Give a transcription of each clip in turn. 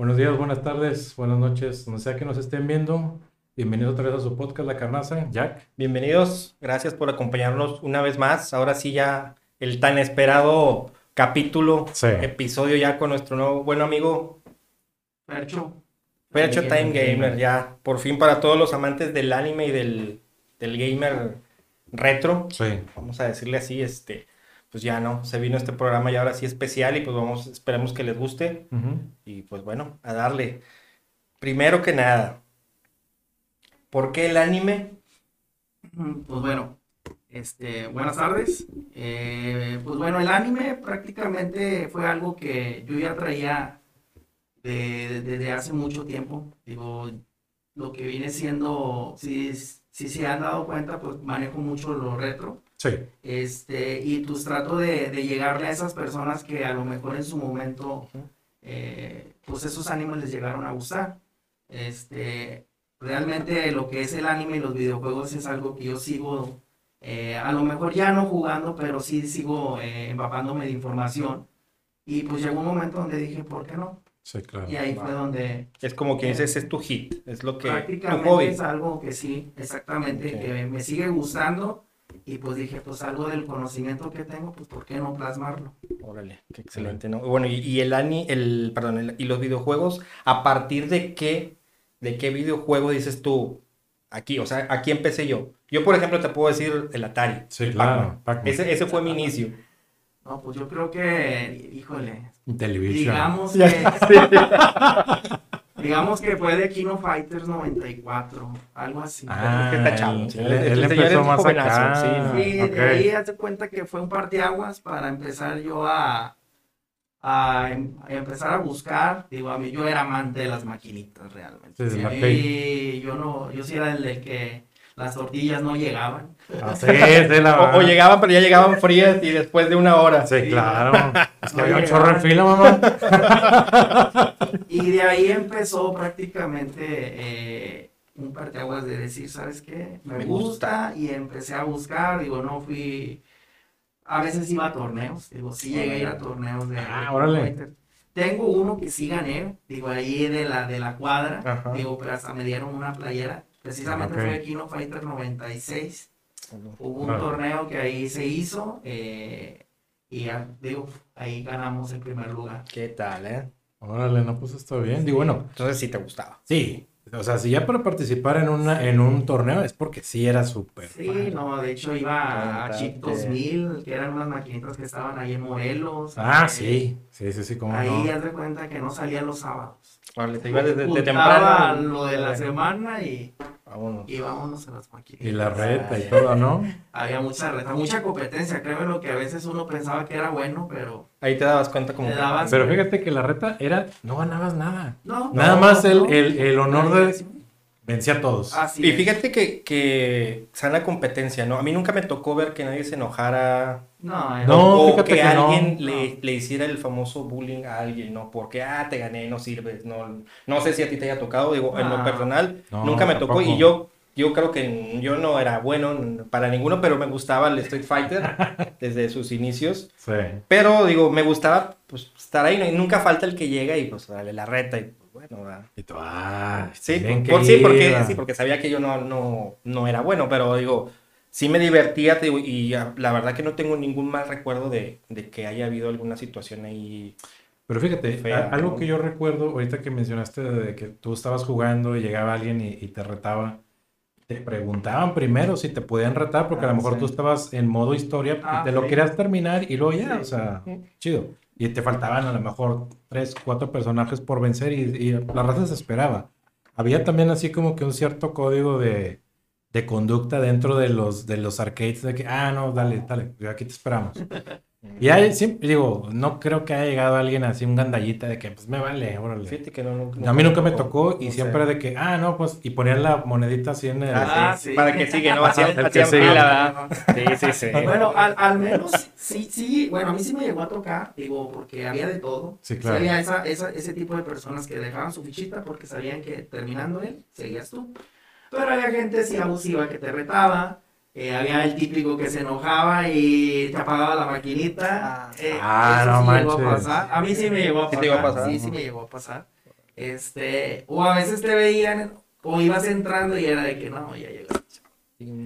Buenos días, buenas tardes, buenas noches, donde sea que nos estén viendo. Bienvenidos otra vez a su podcast La Carnaza. Jack. Bienvenidos, gracias por acompañarnos una vez más. Ahora sí ya el tan esperado capítulo, Sí. episodio ya con nuestro nuevo buen amigo Percho. Percho Time Gamer. Gamer. Ya, por fin para todos los amantes del anime y del, del gamer retro. Sí. Vamos a decirle así, este, pues ya no, se vino este programa y ahora sí especial y pues vamos, esperemos que les guste. Y pues bueno, a darle. Primero que nada, ¿por qué el anime? Pues bueno, este, buenas tardes. Eh, pues bueno, el anime prácticamente fue algo que yo ya traía de- desde hace mucho tiempo. Digo, lo que viene siendo, si, si se han dado cuenta, pues manejo mucho lo retro. Sí. Este, y pues trato de, de llegarle a esas personas que a lo mejor en su momento, eh, pues esos animes les llegaron a gustar. Este, realmente lo que es el anime y los videojuegos es algo que yo sigo, eh, a lo mejor ya no jugando, pero sí sigo eh, empapándome de información. Y pues llegó un momento donde dije, ¿por qué no? Sí, claro. Y ahí fue donde Es como quien dice, ese es tu hit, es lo que, tu prácticamente hobby. es algo que sí, exactamente, Ok. que me sigue gustando. Y pues dije, pues algo del conocimiento que tengo, pues ¿por qué no plasmarlo? Órale, qué excelente, ¿no? Bueno, y, y el ani, el, perdón, el- y los videojuegos, ¿a partir de qué, de qué videojuego dices tú? Aquí, o sea, aquí empecé yo. Yo, por ejemplo, te puedo decir el Atari. Sí, el claro, Pac-Man. Pac-Man. Ese, ese fue mi inicio. No, pues yo creo que, híjole, Televisión. digamos que, digamos que fue de Kino Fighters 94, algo así. Ah, que está chavo, él, sí. empezó más jovenazo, acá. sí, ¿no? Sí, Ok. de ahí hace cuenta que fue un parteaguas para empezar yo a, a, em- a empezar a buscar. Digo, a mí yo era amante de las maquinitas realmente. Sí, Sí, arcade. yo no, yo sí era el de que las tortillas no llegaban. Ah, sí, sí, la O, o llegaban, pero ya llegaban frías y después de una hora. Sí, claro. Es que No había un chorro en fila, mamá. Y de ahí empezó prácticamente eh, un parteaguas de decir, ¿sabes qué? Me, Me gusta. Y empecé a buscar, digo, no fui... A veces iba a torneos, digo, sí llegué a ir a torneos de... Ah, de órale. Tengo uno que sí gané, digo, ahí de la, de la cuadra, Ajá. digo, pero hasta me dieron una playera. Precisamente Ah, ok. fue Kino Fighter 96. Hubo un Ah. torneo que ahí se hizo eh, y ya, digo, ahí ganamos el primer lugar. ¿Qué tal, eh? Órale, no, pues está bien. Digo, bueno, Entonces sí te gustaba. sí. O sea, si ya para participar en, una, en un torneo es porque sí era súper. Sí, no, de hecho iba a. Chip 2000, que eran unas maquinitas que estaban ahí en Morelos. Ah, eh, sí. Sí, sí, sí, Ahí no. haz de cuenta que no salían los sábados. Órale, te ibas desde, Juntaba temprano. lo de la semana y, Vámonos. y vámonos a las maquinitas. Y la reta y todo, ¿no? Había mucha reta, mucha competencia. Créeme lo que a veces uno pensaba que era bueno, pero Ahí te dabas cuenta como Te que- dabas- Pero fíjate que la reta era, no ganabas nada. no. Nada no, más el, no. el, el honor de a todos. Así Y es. fíjate que, que sana competencia, ¿no? A mí nunca me tocó ver que nadie se enojara No, o fíjate que, que no. alguien le, le hiciera el famoso bullying a alguien, ¿no? Porque, ah, te gané, no sirves, no, no sé si a ti te haya tocado, digo, en lo personal, No, nunca me tocó tampoco. y yo, yo creo que yo no era bueno para ninguno, pero me gustaba el Street Fighter desde sus inicios, Sí. pero digo, me gustaba pues estar ahí, ¿no? y nunca falta el que llega y pues dale la reta y bueno, ¿verdad? Y tú, ah, Sí, por, sí, porque, sí, porque sabía que yo no, no, no era bueno, pero digo, sí me divertía digo, y ah, la verdad que no tengo ningún mal recuerdo de, de que haya habido alguna situación ahí. Pero fíjate, Fea, a- algo ¿no? que yo recuerdo ahorita que mencionaste de que tú estabas jugando y llegaba alguien y, y te retaba, te preguntaban primero si te podían retar porque a lo Ah, mejor sí. tú estabas en modo historia Ah, y te lo sí. querías terminar y luego ya, Sí. o sea, chido. Y te faltaban a lo mejor tres, cuatro personajes por vencer y, la raza se esperaba. Había también así como que un cierto código de, de conducta dentro de los, de los arcades de que, ah, no, dale, dale, aquí te esperamos. Y hay, siempre, digo, no creo que haya llegado alguien así, un gandallita de que, pues me vale, órale. Fíjate que no, nunca- a mí nunca me tocó y no siempre sé. de que, ah, no, pues, y ponían la monedita así en el... Ah, sí, sí. Para que sigue, ¿no? Hacían, El que hacían sigue. fila, ¿verdad? Sí, sí, sí. Bueno, al, al menos sí, sí, bueno, a mí sí me llegó a tocar, digo, porque había de todo. Sí, claro. había esa, esa, ese tipo de personas que dejaban su fichita porque sabían que terminando él, seguías tú. Pero había gente sí abusiva que te retaba, eh, había el típico que se enojaba y te apagaba la maquinita. eh, Ah, no sí llegó a manches. pasar. A mí sí me llegó a ¿Sí pasar. te llegó a pasar? Sí, sí me llegó a pasar. Este, o a veces te veían, o ibas entrando y era de que no, ya llegaste.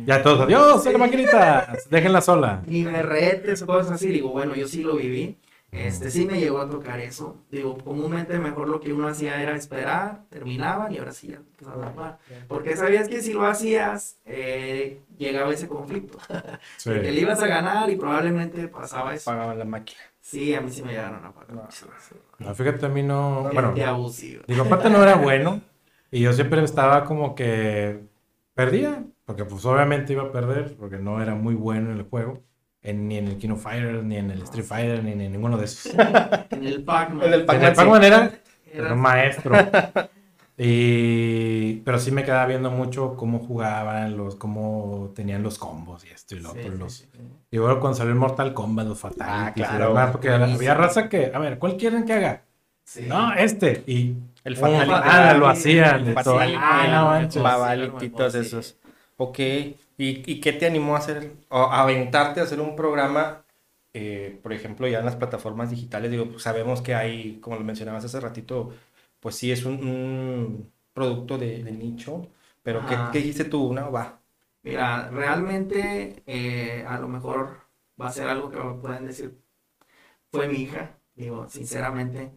Ya todos, adiós, la maquinita, déjenla sola. Ni me retes o cosas así. Digo, bueno, yo sí lo viví. Este, sí me llegó a tocar eso. Digo, comúnmente mejor lo que uno hacía era esperar, terminaban y ahora sí ya empezaba a. Porque sabías que si lo hacías, eh, llegaba ese conflicto. Sí. que le ibas a ganar y probablemente pasaba eso. Pagaban la máquina. Sí, a mí sí me llegaron a pagar. No, Sí, sí. No, fíjate, a mí no. Bueno, Qué abusivo. mi papá no era bueno y yo siempre estaba como que perdía, porque pues obviamente iba a perder, porque no era muy bueno en el juego, en- ni en el Kino Fighter, ni en el Street Fighter, ni en ninguno de esos. En el Pac-Man. En el Pac-Man, Pac-Man era Era- un maestro. Y, pero sí me quedaba viendo mucho cómo jugaban, los, cómo tenían los combos y esto y lo Sí, otro. sí, los... sí, sí. Y luego cuando salió el Mortal Kombat, los Fatalities Ah, claro. demás, porque Buenísimo. había raza que, a ver, ¿cuál quieren que haga? Sí. No, este. Y El Fatality. ah, lo hacían. El. Fatality, Ah, no manches. Babality, todos esos. Ok. ¿Y, ¿Y qué te animó a hacer, a aventarte a hacer un programa, eh, por ejemplo, ya en las plataformas digitales? Digo, pues sabemos que hay, como lo mencionabas hace ratito, pues sí es un, un producto de, de nicho, pero ¿qué, qué dijiste tú? No, va. Mira, realmente eh, a lo mejor va a ser algo que me pueden decir, fue mi hija, digo, sinceramente,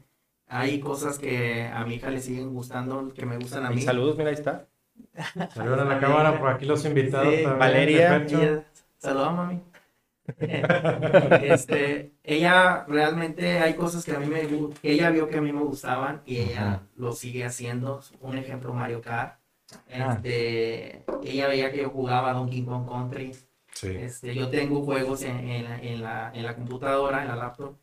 hay cosas que a mi hija le siguen gustando, que me gustan a mí. saludos, mira, ahí está. Salieron a la cámara por aquí los invitados. Sí, también, Valeria. Ella- Saluda, mami. este, ella realmente hay cosas que a mí me ella vio que a mí me gustaban y ella Ajá. lo sigue haciendo. Un ejemplo, Mario Kart. Ah. Este, ella veía que yo jugaba Donkey Kong Country. Sí. Este, yo tengo juegos en, en la, en, la, en la computadora, en la laptop.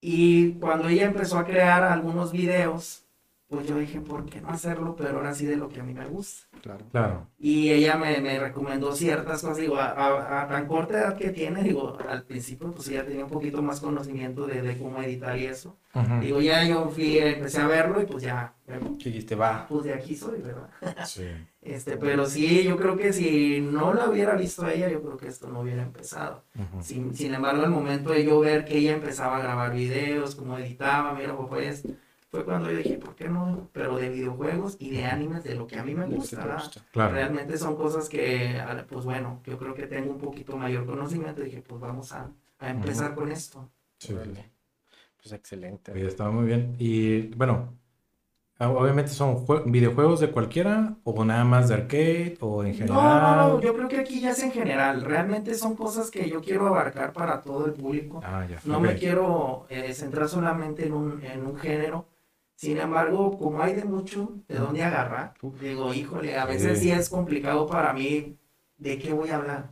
Y cuando ella empezó a crear algunos videos, pues yo dije, ¿por qué no hacerlo? Pero ahora sí de lo que a mí me gusta. Claro. Claro. Y ella me, me recomendó ciertas cosas, digo, a, a- a tan corta edad que tiene, digo, al principio pues ella tenía un poquito más conocimiento de, de cómo editar y eso. Ujú. Digo, ya yo fui, empecé a verlo y pues ya, dijiste, va. pues de aquí soy, ¿verdad? Sí. Este, pero sí, yo creo que si no la hubiera visto a ella, yo creo que esto no hubiera empezado. Ujú. Sin, sin embargo, el momento de yo ver que ella empezaba a grabar videos, cómo editaba, mira, pues fue cuando yo dije, ¿por qué no? Pero de videojuegos y de animes, de lo que a mí me gusta. Claro. Realmente son cosas que, a- pues bueno, yo creo que tengo un poquito mayor conocimiento y dije, pues vamos a, a empezar con esto. Sí. Órale. Pues excelente. Oye, estaba muy bien. Y bueno, ah, obviamente son jue- videojuegos de cualquiera o nada más de arcade o en No, general. no, no, yo creo que aquí ya es en general. Realmente son cosas que yo quiero abarcar para todo el público. Ah, ya. No me quiero eh, centrar solamente en un, en un género. Sin embargo, como hay de mucho de dónde agarrar, digo, híjole, a veces Sí. es complicado para mí de qué voy a hablar.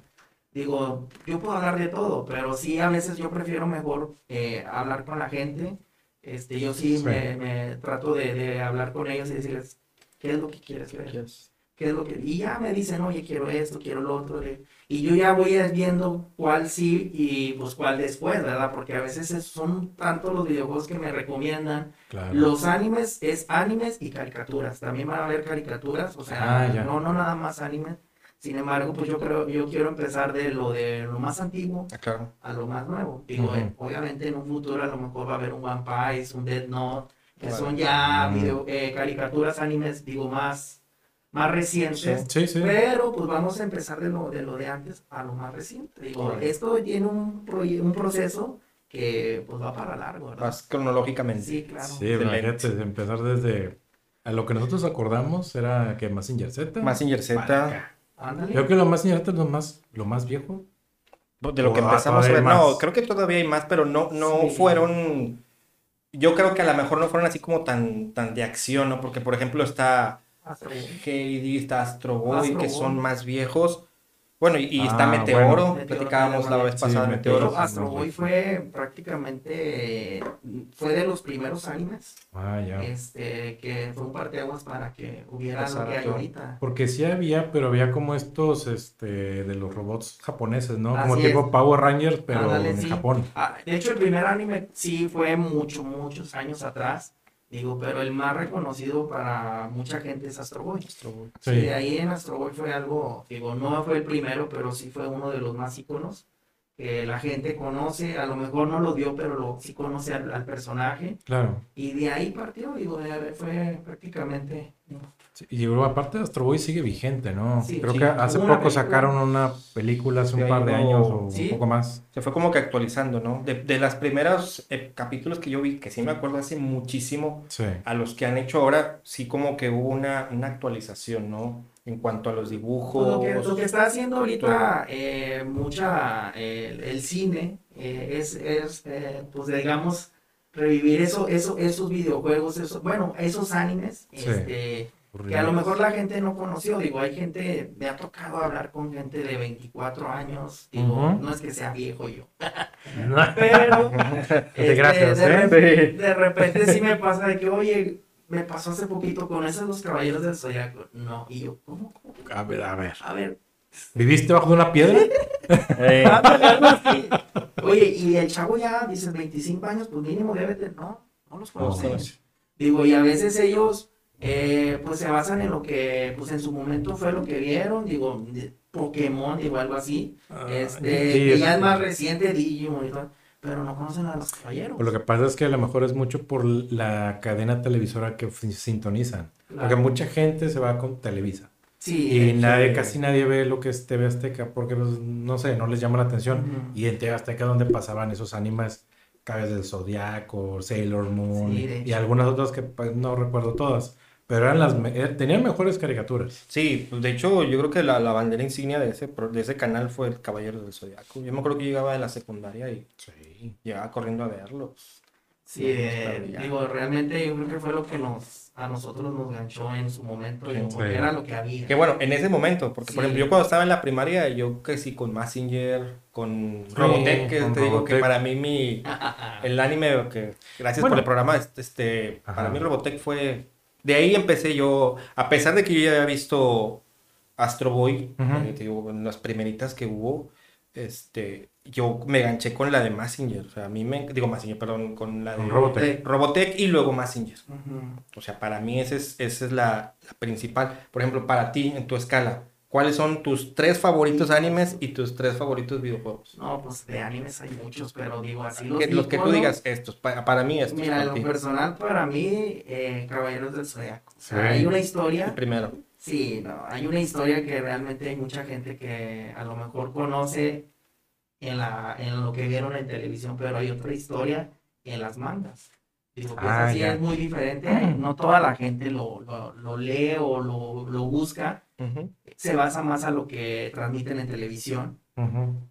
Digo, yo puedo hablar de todo, pero sí a veces yo prefiero mejor eh, hablar con la gente. Este, yo sí, Sí. Me, me trato de, de hablar con ellos y decirles, ¿qué es lo que quieres ver? qué es lo que y ya me dicen oye quiero esto quiero lo otro le- y yo ya voy viendo cuál sí y pues cuál después verdad porque a veces es- son tantos los videojuegos que me recomiendan Claro. los animes es animes y caricaturas también van a haber caricaturas o sea Ah, no no nada más animes sin embargo pues yo creo yo quiero empezar de lo de lo más antiguo Ah, claro. a lo más nuevo digo Ujú. eh, obviamente en un futuro a lo mejor va a haber un One Piece un Dead Note que Vale. son ya Mm. video- eh, caricaturas animes digo más más recientes Sí, sí. pero pues vamos a empezar de lo de, lo de antes a lo más reciente. Digo, esto tiene un, un proceso que pues va para largo, ¿verdad? Vas cronológicamente. Sí, claro. Sí, imagínate, empezar desde... A lo que nosotros acordamos era que Mazinger Z. Mazinger para Z. Creo que lo Mazinger Z es lo más, lo más viejo. de lo que empezamos a ver. todavía No, más. creo que todavía hay más, pero no, no Sí. fueron. Yo creo que a lo mejor no fueron así como tan, tan de acción, ¿no? Porque, por ejemplo, está Astro Boy. Heidi, está Astro Boy, Astro que Boy. son más viejos. Bueno, y, y está Ah, Meteoro, bueno. platicábamos la vez sí, pasada de Meteoro. Astro Boy fue prácticamente, fue de los primeros animes, Ah, ya. este, que fue un parteaguas para que hubiera lo que hay todo. ahorita. Porque sí había, pero había como estos, este, de los robots japoneses, ¿no? Como Así tipo es. Power Rangers, pero Ándale, en sí. Japón. Ah, de hecho, el primer anime sí fue mucho, muchos años atrás. Digo, pero el más reconocido para mucha gente es Astro Boy. Sí, Sí. de ahí en Astro Boy fue algo, digo, no fue el primero, pero sí fue uno de los más íconos. que la gente conoce, a lo mejor no lo dio, pero lo, sí conoce al, al personaje. Claro. Y de ahí partió, digo, de- fue prácticamente... Sí, Y luego, aparte de Astro Boy sigue vigente, ¿no? Sí, Creo sí. que hace poco película. sacaron una película hace un Sí, par de años o Sí. un poco más. Se fue como que actualizando, ¿no? De, de las primeros eh, capítulos que yo vi, que sí me acuerdo hace muchísimo, Sí. a los que han hecho ahora, sí como que hubo una, una actualización, ¿no? En cuanto a los dibujos. Pues lo, que, lo que está haciendo ahorita eh, mucha eh, el, el cine eh, es, es eh, pues digamos revivir eso, eso, esos videojuegos, eso, bueno, esos animes, Sí. este, que a lo mejor la gente no conoció, digo, hay gente, me ha tocado hablar con gente de 24 años, digo, no es que sea viejo yo, pero este, gracias, de, ¿eh? re- de repente sí me pasa de que, oye, me pasó hace poquito con esos los caballeros del zodiaco, no, y yo, ¿cómo? cómo? A ver, a ver. A ver, ¿Viviste bajo de una piedra? Eh. Oye, y el chavo ya, dices, 25 años, pues mínimo debe de... No, no los conoce. No. Digo, y a veces ellos, eh, pues se basan en lo que, pues en su momento fue lo que vieron, digo, Pokémon, digo, algo así. Este, Sí, que es- ya es más reciente, Digimon y todo, pero no conocen a los caballeros. Pues lo que pasa es que a lo mejor es mucho por la cadena televisora que sintonizan. Claro. Porque mucha gente se va con Televisa. Sí, Y nadie, sí. casi nadie ve lo que es TV Azteca porque, pues, no sé, no les llama la atención. Ujú. Y en TV Azteca donde pasaban esos animes, Cabezas del Zodiaco, Sailor Moon Sí, y algunas otras que pues, no recuerdo todas. Pero eran las me- eh, tenían mejores caricaturas. Sí, pues de hecho yo creo que la, la bandera insignia de ese, de ese canal fue el Caballero del Zodiaco. Yo me acuerdo que llegaba de la secundaria y Sí. llegaba corriendo a verlo. Sí, eh, digo, realmente yo creo que fue lo que nos, a nosotros nos ganchó en su momento, porque Sí. era lo que había. Que bueno, en ese momento, porque por Sí. ejemplo yo cuando estaba en la primaria, yo crecí con Massinger, con Robotech, que con te digo que para mí mi, el anime, que gracias Bueno. por el programa, este, Ajá. para mí Robotech fue, de ahí empecé yo, a pesar de que yo ya había visto Astro Boy, eh, te digo, en las primeritas que hubo, este, yo me ganché con la de Massinger, o sea, a mí me, digo Massinger, perdón, con la de Robotech. Robotech y luego Massinger. O sea, para mí ese es, esa es la, la principal. Por ejemplo, para ti, en tu escala, ¿cuáles son tus tres favoritos animes y tus tres favoritos videojuegos? No, pues de animes hay muchos, pero digo así los Que- los que tú digas estos, pa- para, mí estos. Mira, para en lo ti. personal para mí, eh, Caballeros del Zodiaco. O sea, Sí. hay una El historia, primero. Sí, no, hay una historia que realmente hay mucha gente que a lo mejor conoce en, la, en lo que vieron en televisión, pero hay otra historia en las mangas. Digo que Ah, esa sí ya. es muy diferente, no toda la gente lo, lo, lo lee o lo, lo busca, se basa más a lo que transmiten en televisión.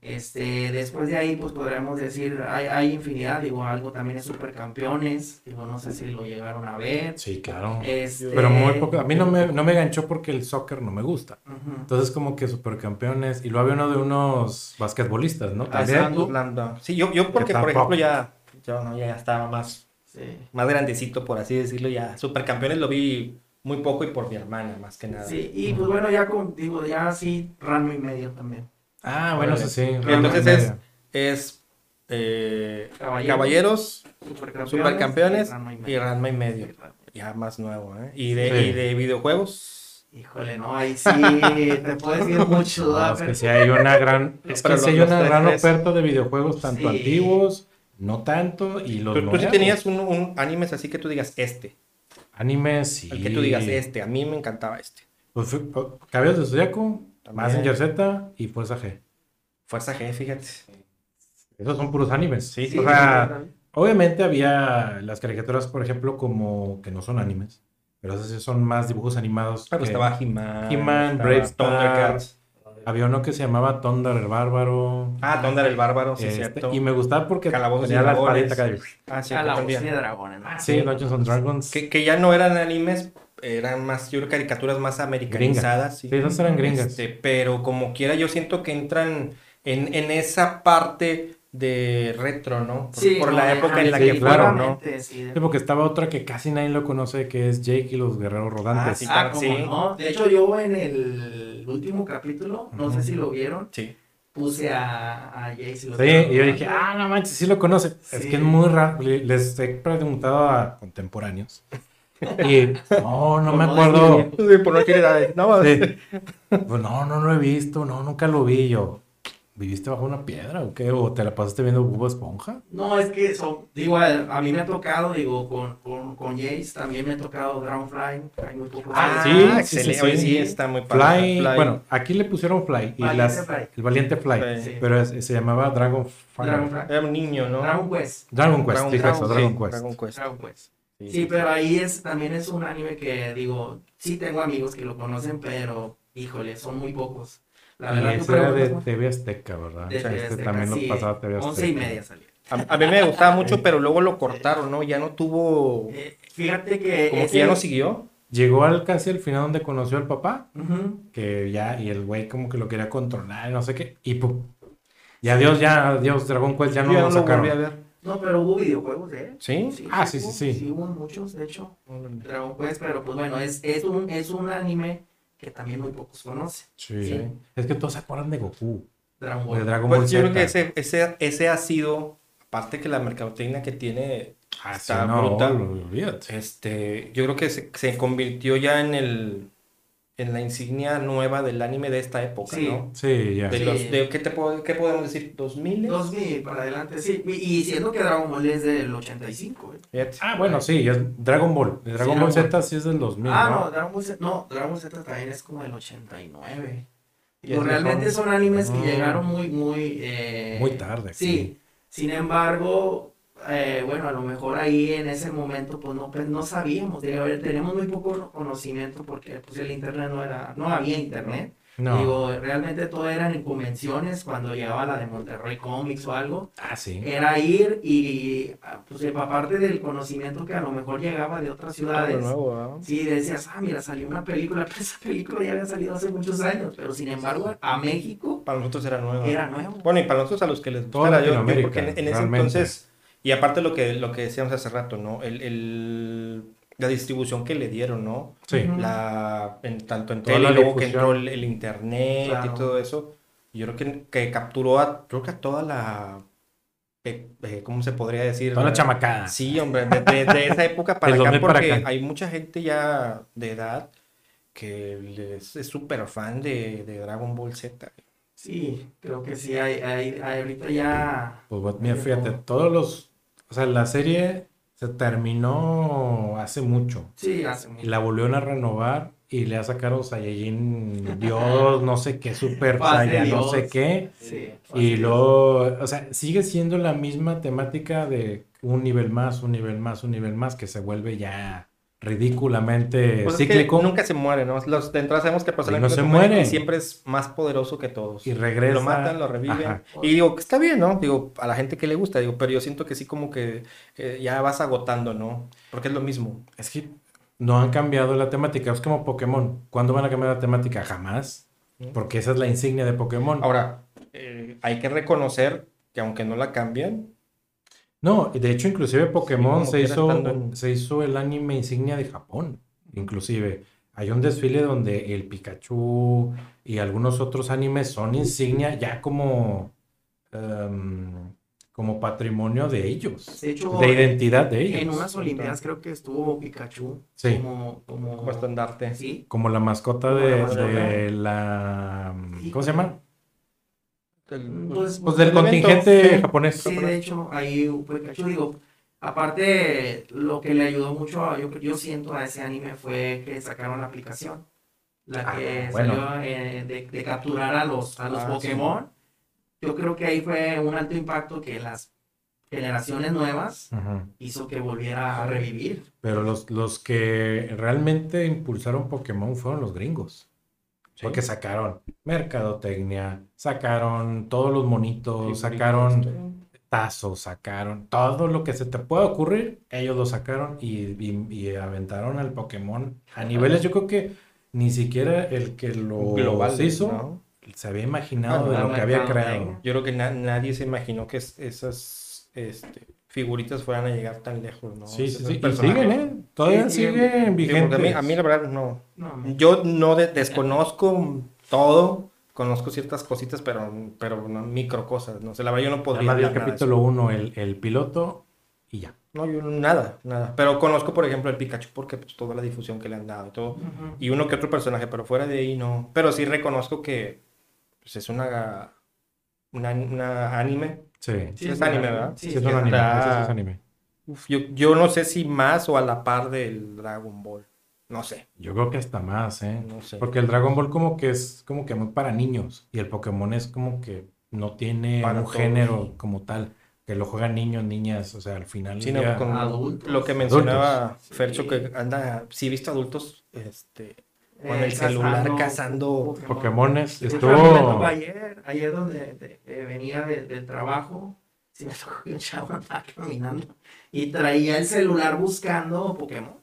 Este, después de ahí, pues podríamos decir, hay, hay infinidad, digo, algo también es Supercampeones, digo, no sé si lo llegaron a ver. Sí, claro. Este, Pero muy poco. A mí no me, no me ganchó porque el soccer no me gusta. Entonces, como que supercampeones. Y luego había uno de unos basquetbolistas, ¿no? Ah, También. Sí, yo, yo porque, Que por ejemplo, ya, yo, no, ya estaba más, Sí. más grandecito, por así decirlo, ya. Supercampeones lo vi muy poco y por mi hermana, más que nada. Sí, y pues bueno, ya con, digo, ya sí, Ranma y medio también. Ah, bueno, eso sí. Ranma entonces es, es eh, Caballeros. Caballeros, Supercampeones, Supercampeones y Ranma y medio. Ya más nuevo, ¿eh? Y de, Sí. y de videojuegos. Híjole, no, ahí sí, te puedo decir mucho. No, es que sí hay una gran, es que hay una gran oferta de videojuegos, tanto Sí. antiguos, no tanto, y los Tú, tú sí nuevos. tenías un, un animes así que tú digas este. Animes, sí. El que tú digas este. A mí me encantaba este. Pues fue- oh, Caballeros de Zodiaco, También. Mazinger Z y Fuerza G. Fuerza G, fíjate. Esos son puros animes. Sí, Sí, o sea, sí, obviamente había las caricaturas, por ejemplo, como que no son animes, pero esas son más dibujos animados. Pero que- estaba He-Man. He-Man, Brave. Thundercats. Había uno que se llamaba Thunder el Bárbaro. Ah, Thunder el Bárbaro, sí, Este, cierto. y me gustaba porque Calabozos y tenía la espadita acá. Ah, sí, A la voz también. de dragones, ¿no? Sí, Dungeons and Dragons. Que, que ya no eran animes, eran más, yo creo, caricaturas más americanizadas. Sí, esas eran gringas. Este, pero como quiera, yo siento que entran en, en esa parte de retro, ¿no? Por, Sí, por la época en la que fueron, ¿no? sí, Sí, porque estaba otra que casi nadie lo conoce, que es Jake y los Guerreros Rodantes. Ah, sí. Ah, ¿cómo Sí. no? De hecho, yo en el último capítulo, no sé si lo vieron, Sí. puse a, a Jace. Sí, y yo dije, ah, no manches, sí lo conoce. Es Sí. que es muy raro. Le- Les he preguntado a contemporáneos. Y no, no me acuerdo. Sí, por no quiere edades. No, Sí. Pues no, no lo he visto, no, nunca lo vi yo. ¿Viviste bajo una piedra o qué? ¿O te la pasaste viendo Bob Esponja? No, es que son, digo, a, mí me ha tocado, digo, con, con, con Jace también me ha tocado Dragonfly, hay muy. Ah, sí, sí, sí, excelente. sí, Oye, sí. sí, está muy Fly, padre. bueno, aquí le pusieron Fly. Y Valiente las, Fly. El Valiente Fly. Sí. Pero es- se llamaba. Dragonfly. Era un niño, ¿no? Dragon Quest. Dragon Quest, Dragon- dijo eso, sí, Dragon Quest. Dragon Quest. Dragon Quest. Sí, Sí, pero ahí es, también es un anime que, digo, sí tengo amigos que lo conocen, pero, híjole, son muy pocos. La Y verdad, era de TV Azteca, ¿verdad? de TV este Azteca, también sí, lo pasaba TV Azteca. Once y media salía. A, a mí me gustaba mucho, pero luego lo cortaron, ¿no? Ya no tuvo... Eh, fíjate que... Como que ya no siguió. Llegó al casi al final donde conoció al papá, que ya, y el güey como que lo quería controlar, y no sé qué, y pum. Y adiós, ya, adiós, Dragon Quest, ya no Yo lo lo volví a ver. No, pero hubo videojuegos de él. ¿Sí? Ah, sí, sí, sí. Sí, hubo muchos, de hecho. Dragon Quest, pero pues bueno, es, es, un, es un anime que también muy pocos conocen. Sí. Sí. Es que todos se acuerdan de Goku, Dragon de Ball. Dragon Ball Pues yo creo que ese, ese, ese ha sido, aparte que la mercadotecnia que tiene, Ah, sí, está no, brutal. olvídate. este, yo creo que se, se convirtió ya en el en la insignia nueva del anime de esta época, Sí. ¿no? Sí, ya. De Sí. los, de, ¿qué, te puedo- ¿Qué podemos decir? ¿2000? 2000 para adelante, sí. Y, siendo que Dragon Ball es del 85, ¿eh? Ah, bueno, sí, es Dragon Ball. Dragon Sí, Ball Z sí es del 2000, Ah, ¿no? no, Dragon Ball Z, no, Dragon Ball Z también es como del 89. Y Digo, es realmente mejor. son animes que Ah. llegaron muy, muy... eh, Muy tarde. Sí, sin embargo, eh, bueno, a lo mejor ahí en ese momento pues no, pues, no sabíamos, ver, tenemos muy poco conocimiento porque pues el internet no era, no había internet. No. Digo, realmente todo eran en convenciones cuando llegaba la de Monterrey Comics o algo. ah, sí. Era ir y, ah, pues aparte del conocimiento que a lo mejor llegaba de otras ciudades. nuevo. Sí, decías, ah, mira, salió una película, pero esa película ya había salido hace muchos años, pero sin embargo, a México Para nosotros era nuevo. era nuevo. Bueno, y para nosotros a los que les Toda gustara, yo- porque en, en ese realmente. entonces, y aparte lo que, lo que decíamos hace rato, ¿no? El, el- la distribución que le dieron, ¿no? Sí. La, en, tanto en Toda tele la luego que entró el, el internet Claro. y todo eso. Yo creo que, que capturó a, creo que a toda la, eh, eh, ¿cómo se podría decir? Toda la chamacada. Sí, hombre, de, de- de esa época para acá, 2000 para porque acá. hay mucha gente ya de edad que es súper fan de, de Dragon Ball Z. Sí, creo que sí, hay, hay, hay ahorita ya... Pues bueno, mira, fíjate, todos los. O sea, la serie se terminó hace mucho. Sí, hace Y mucho. la volvieron a renovar y le ha sacado Saiyajin Dios, no sé qué, Super Saiyan, no sé qué. Sí, Y luego, o sea, sigue siendo la misma temática de un nivel más, un nivel más, un nivel más, que se vuelve ya ridículamente Pues es que cíclico nunca se muere, ¿no? Los de entrada sabemos que el personaje no se muere y siempre es más poderoso que todos. y regresa. Lo matan, lo reviven. Ajá. Y digo, que está bien, ¿no? Digo, a la gente que le gusta, digo, pero yo siento que sí como que eh, ya vas agotando, ¿no? Porque es lo mismo. Es que no han cambiado la temática, es como Pokémon. ¿Cuándo van a cambiar la temática? Jamás. Porque esa es la insignia de Pokémon. Ahora, eh, hay que reconocer que aunque no la cambian, No, de hecho, inclusive Pokémon se, hizo, en- se hizo el anime insignia de Japón. Inclusive, hay un desfile donde el Pikachu y algunos otros animes son insignia ya como, em, como patrimonio de ellos, De hecho, de identidad de ellos. en unas Olimpiadas creo que estuvo Pikachu Sí. como, como, como estandarte. Sí, Como la mascota Como la de, mascota. de la... ¿Cómo se llama? El- Pues, Pues del evento, contingente japonés. Sí, de hecho, ahí Pikachu, digo, aparte, lo que le ayudó mucho, yo, yo siento a ese anime fue que sacaron la aplicación, la Ah, que bueno. salió eh, de, de capturar a los, a los Ah, sí. Pokémon. Yo creo que ahí fue un alto impacto que las generaciones nuevas hizo que volviera a revivir. Pero los, los que realmente impulsaron Pokémon fueron los gringos. Porque sacaron mercadotecnia, sacaron todos los monitos, sacaron tazos, sacaron todo lo que se te pueda ocurrir, ellos lo sacaron y, y- y aventaron al Pokémon a niveles, yo creo que ni siquiera el que lo global hizo ¿no? se había imaginado de no, lo que había creado. Yo creo que na- nadie se imaginó que es- esas este, figuritas fueran a llegar tan lejos, ¿no? Sí, sí, sí. Y siguen, ¿eh? Todavía Sí, siguen. siguen Sí, porque vigentes. a, mí, a mí la verdad no. No, Yo no de- desconozco todo, conozco ciertas cositas, pero, pero no, micro cosas, no sé, la verdad yo no podría más vi el capítulo 1, el, el piloto, y ya. No, yo nada, nada. Pero conozco, por ejemplo, el Pikachu porque pues, toda la difusión que le han dado y todo. Ujú. Y uno que otro personaje, pero fuera de ahí no. Pero sí reconozco que pues, es una una, una anime. Sí. Sí, es anime, ¿verdad? Sí, Sí, es un anime. está- ese sí es anime. Uf, yo, yo no sé si más o a la par del Dragon Ball. No sé, Yo creo que hasta más, ¿eh? no sé. Porque el Dragon Ball como que es como que muy para niños y el Pokémon es como que no tiene Para un todos. género como tal, que lo juegan niños, niñas, o sea, al final Sí, no, ya- con Adultos. lo que mencionaba Adultos. Fercho, Sí. que anda, sí he visto adultos este, con Eh, el celular cazando. Pokémones estuvo ayer, ayer donde de- eh, venía de- del trabajo, sí me tocó que un chavo andaba caminando y traía el celular buscando Pokémon.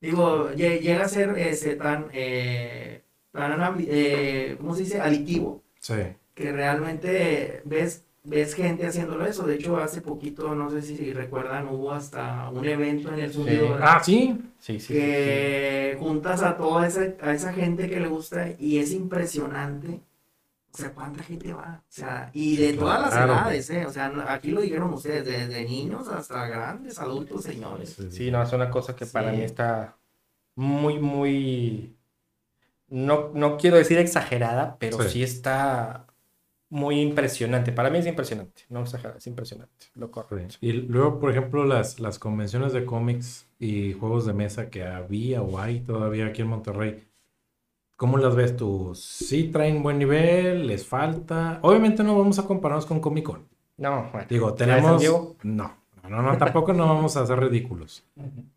Digo, lle- llega a ser ese tan, eh, tan eh, ¿cómo se dice? Adictivo, sí. que realmente ves, ves gente haciéndolo eso. De hecho, hace poquito, no sé si recuerdan, hubo hasta un evento en el Zumbido Ah, sí. Sí, sí, que juntas a toda esa, a esa gente que le gusta y es impresionante. O sea, cuánta gente va. O sea, y de todas las Claro. edades, ¿eh? O sea, aquí lo dijeron ustedes, desde niños hasta grandes, adultos, señores. Sí, no, es una cosa que para mí está muy, muy. No, no quiero decir exagerada, pero Sí. sí. está muy impresionante. Para mí es impresionante, no exagerada, es impresionante. Lo correcto. Y luego, por ejemplo, las, las convenciones de cómics y juegos de mesa que había o hay todavía aquí en Monterrey, ¿cómo las ves tú? ¿Sí traen buen nivel? ¿Les falta? Obviamente no vamos a compararnos con Comic Con. No, bueno. Digo, ¿La de San tenemos... No, no, no, tampoco no vamos a hacer ridículos.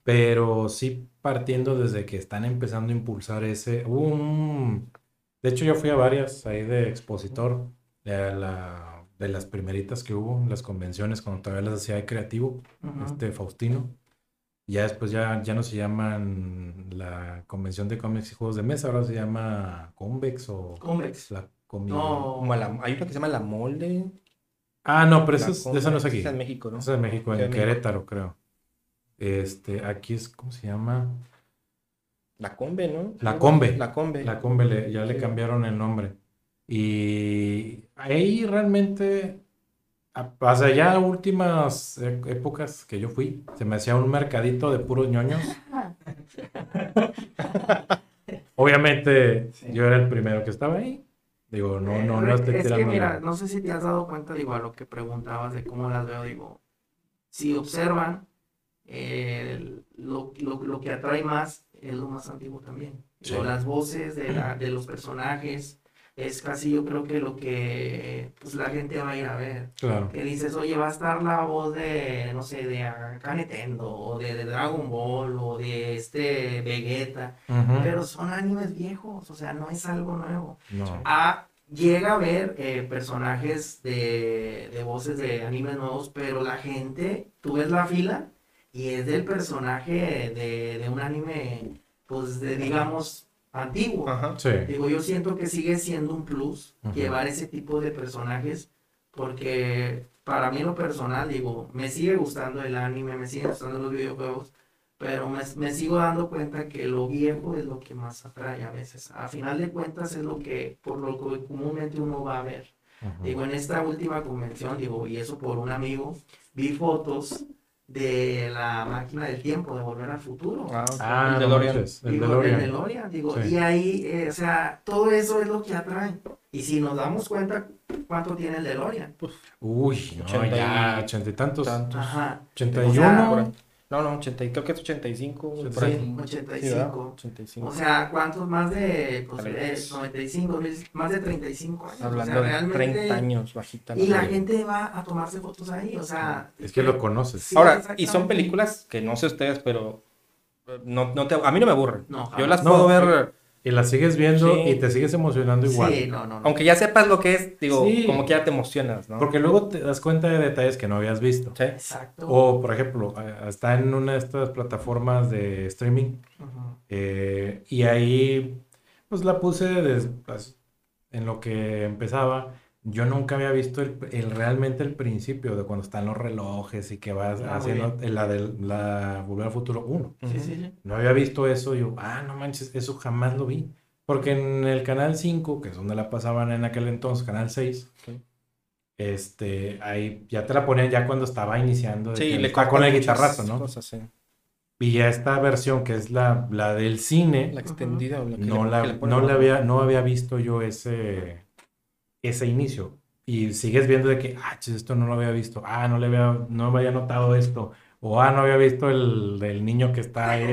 Pero sí partiendo desde que están empezando a impulsar ese... De hecho, yo fui a varias ahí de expositor, de, la- de las primeritas que hubo, las convenciones, cuando todavía las hacía de creativo, este Faustino. Ya después ya, ya no se llaman la convención de cómics y juegos de mesa, ahora se llama Convex o Convex. la comi- No. Como la- hay una que se llama La Molde. Ah, no, pero eso es, esa no es aquí. esa es en México, ¿no? Esa es en México, en México. Querétaro, creo. Este, aquí es, ¿cómo se llama? La Combe, ¿no? La Combe. La Combe. La Combe le- ya le cambiaron el nombre. Y ahí realmente, a- o sea, ya últimas e- épocas que yo fui, se me hacía un mercadito de puros ñoños. Obviamente, Sí. yo era el primero que estaba ahí. Digo, no, no, no estoy es que mira, no sé si te has dado cuenta, digo, a lo que preguntabas de cómo las veo, digo, si observan, eh, lo, lo- lo que atrae más es lo más antiguo también. Digo, Sí. las voces de, la- de los personajes es casi yo creo que lo que pues, la gente va a ir a ver. Claro. Que dices, oye, va a estar la voz de, no sé, de Kanetendo, o de, de Dragon Ball, o de este Vegeta, pero son animes viejos, o sea, no es algo nuevo No. a, llega a ver eh, personajes de, de voces de animes nuevos, pero la gente, tú ves la fila y es del personaje de, de un anime, pues, de, digamos, antiguo. Ajá. Sí. Digo, yo siento que sigue siendo un plus Ujú. llevar ese tipo de personajes, porque para mí en lo personal, digo, me sigue gustando el anime, me siguen gustando los videojuegos, pero me, me sigo dando cuenta que lo viejo es lo que más atrae a veces. A final de cuentas es lo que, por lo que comúnmente uno va a ver. Ujú. Digo, en esta última convención, digo, y eso por un amigo, vi fotos de la máquina del tiempo, de Volver al Futuro. Ah, ok. Ah, El DeLorean. el Digo, DeLorean. el DeLorean, digo, Sí. y ahí, eh, o sea, todo eso es lo que atrae. Y si nos damos cuenta cuánto tiene el DeLorean. Uy, no, Ochenta y ya, ochenta y tantos. Tantos. Ajá. Ochenta O sea. No, no, 80, y- creo que es 85. por ahí. Sí, Sí, ¿verdad? 85. 85. O sea, ¿cuántos más de pues, eh, 95, más de 35 años? Hablando o sea, de realmente- 30 años bajita. Y la gente va a tomarse fotos ahí, o sea. Es que lo conoces. Sí, Ahora, y son películas que no sé ustedes, pero eh, no, no te, a mí no me aburren. No, Yo las No, puedo ver, Y la sigues viendo Sí. y te sigues emocionando igual. Sí, no, no, no. aunque ya sepas lo que es, digo, Sí. como que ya te emocionas, ¿no? Porque luego te das cuenta de detalles que no habías visto. Sí. Exacto. O, por ejemplo, está en una de estas plataformas de streaming eh, y ahí pues la puse des- pues, en lo que empezaba. Yo nunca había visto el, el- realmente el principio de cuando están los relojes y que vas Ah, haciendo la de la Volver al Futuro 1. Sí, sí, sí. No había visto eso, yo, ah, no manches, eso jamás lo vi. Porque en el canal 5, que es donde la pasaban en aquel entonces, canal 6, Ok. este, ahí ya te la ponían ya cuando estaba iniciando. Sí, le con el guitarrazo, ¿no? cosas, sí. Y ya esta versión, que es la, la del cine, La extendida o la que no, le- la, que le ponen no, la había, no había visto yo ese, ese inicio. y sigues viendo de que, ah, esto no lo había visto, ah, no le había, no me había notado esto, o ah, no había visto el del niño que está ahí,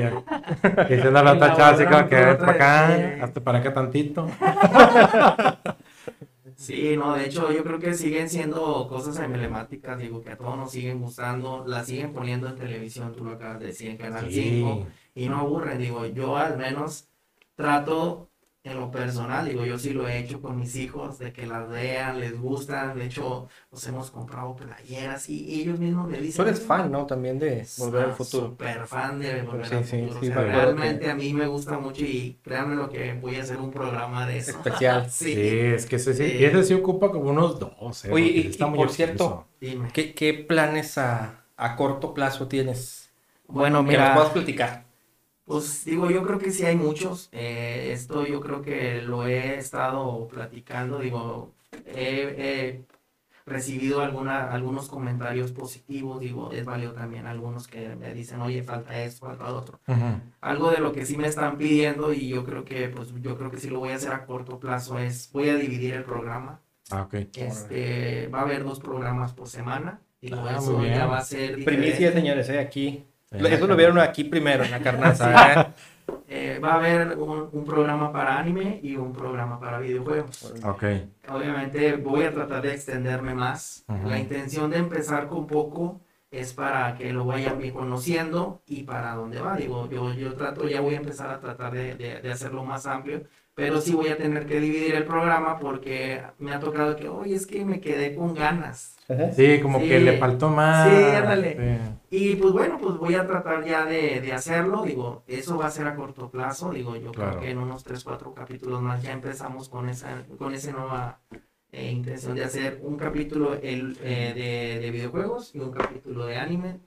que se anda la tachada así como que para acá, hasta para acá tantito. Sí, no, de hecho yo creo que siguen siendo cosas emblemáticas, digo, que a todos nos siguen gustando, las siguen poniendo en televisión, tú lo acabas de decir, en Canal Sí. 5, y no aburren, digo, yo al menos trato en lo personal, digo, yo sí lo he hecho con mis hijos, de que las vean, les gustan, de hecho, nos hemos comprado playeras y ellos mismos me dicen... Tú eres fan, ¿no? También de Volver al Ah, Futuro. Súper fan de Volver Sí, al sí, Futuro. sí, o sea, realmente que- a mí me gusta mucho y créanme lo que voy a hacer un programa de eso. Especial. Sí, sí. es que ese sí, Sí. y ese sí ocupa como unos 12. Oye, porque y- está y muy por cierto, Dime. ¿Qué, qué planes a, a corto plazo tienes? Bueno, Que nos mira, puedas platicar. Pues digo, yo creo que sí hay muchos. eh, esto yo creo que lo he estado platicando. Digo, he, he recibido alguna, algunos comentarios positivos. Digo, es válido también algunos que me dicen, oye, falta esto, falta otro. Algo de lo que sí me están pidiendo y yo creo que, pues, yo creo que sí lo voy a hacer a corto plazo es, voy a dividir el programa. Ah, ok. Este, va a haber dos programas por semana. Digo, Ah, eso ya va a ser Primicia, diferente. señores, ¿eh? aquí. Eso lo vieron aquí primero, en la carnaza. ¿eh? Eh, va a haber un, un programa para anime y un programa para videojuegos. Ok. Obviamente voy a tratar de extenderme más. Ujú. La intención de empezar con poco es para que lo vayan bien conociendo y para dónde va. Digo, yo, yo trato, ya voy a empezar a tratar de, de- de hacerlo más amplio, pero sí voy a tener que dividir el programa porque me ha tocado que, oye, es que me quedé con ganas. Sí, como Sí. que le faltó más. Sí, ándale. Sí. Y pues bueno, pues voy a tratar ya de, de hacerlo, digo, eso va a ser a corto plazo, digo, yo Claro. creo que en unos 3, 4 capítulos más ya empezamos con esa, con esa nueva eh, intención de hacer un capítulo el, eh, de, de videojuegos y un capítulo de anime.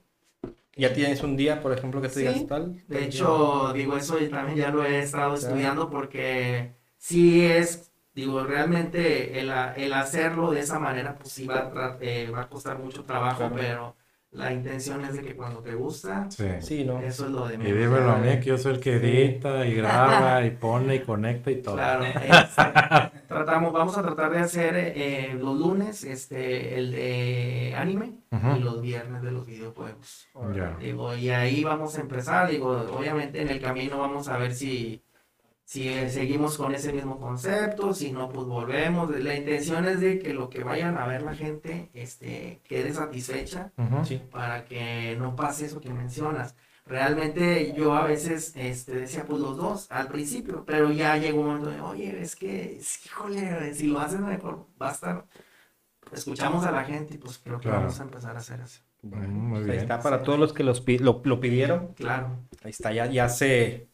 ¿Ya tienes un día, por ejemplo, que te Sí. digas tal? De hecho, digo, eso yo también ya lo he estado Claro. estudiando porque sí es, digo, realmente el, a- el hacerlo de esa manera, pues sí va eh, va a costar mucho trabajo, Claro. pero la intención es de que cuando te gusta, Sí. Sí, ¿no? eso es lo de Y menos. dímelo a mí, que yo soy el que edita y graba y pone y conecta y todo. Claro, este, tratamos, vamos a tratar de hacer eh, los lunes este, el de anime y los viernes de los videojuegos. Ya. Digo, y ahí vamos a empezar, digo, obviamente en el camino vamos a ver si, si eh, seguimos con ese mismo concepto, si no, pues volvemos. La intención es de que lo que vayan a ver la gente este, quede satisfecha Ujú. Sí. para que no pase eso que mencionas. Realmente yo a veces este, decía, pues los dos al principio, pero ya llegó un momento de, oye, es que, híjole, si lo hacen mejor, va a estar. Escuchamos a la gente y pues creo que Claro. vamos a empezar a hacer eso. Mm, muy Ahí bien. está, para todos los que los lo, lo pidieron. Claro. Ahí está, ya, ya se,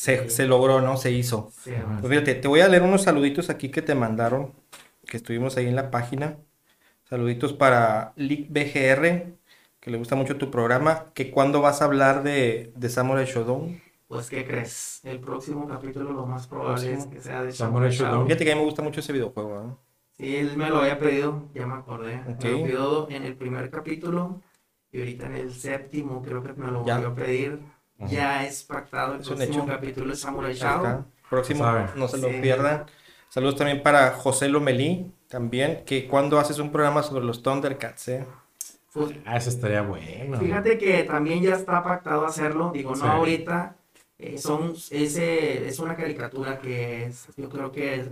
se, se logró, ¿no? Se hizo. Sí. Pues fíjate, te voy a leer unos saluditos aquí que te mandaron, que estuvimos ahí en la página. Saluditos para Lick BGR, que le gusta mucho tu programa. Que cuando vas a hablar de, de Samurai Shodown. Pues, ¿qué crees? El próximo capítulo lo más probable es que sea de Samurai Shodown. Fíjate que a mí me gusta mucho ese videojuego. ¿eh? Sí, él me lo había pedido, ya me acordé. Me lo pidió en el primer capítulo y ahorita en el séptimo creo que me lo Ya. volvió a pedir. Ujú. Ya es pactado el Es un próximo hecho. capítulo de Samurai. Shodown. Próximo, Sabe. no se lo Sí. pierdan. Saludos también para José Lomelí, también, que cuando haces un programa sobre los Thundercats, ¿eh? Pues, Ah, eso estaría bueno. Fíjate que también ya está pactado hacerlo, digo, no Sí. ahorita, eh, son, ese, es una caricatura que es, yo creo que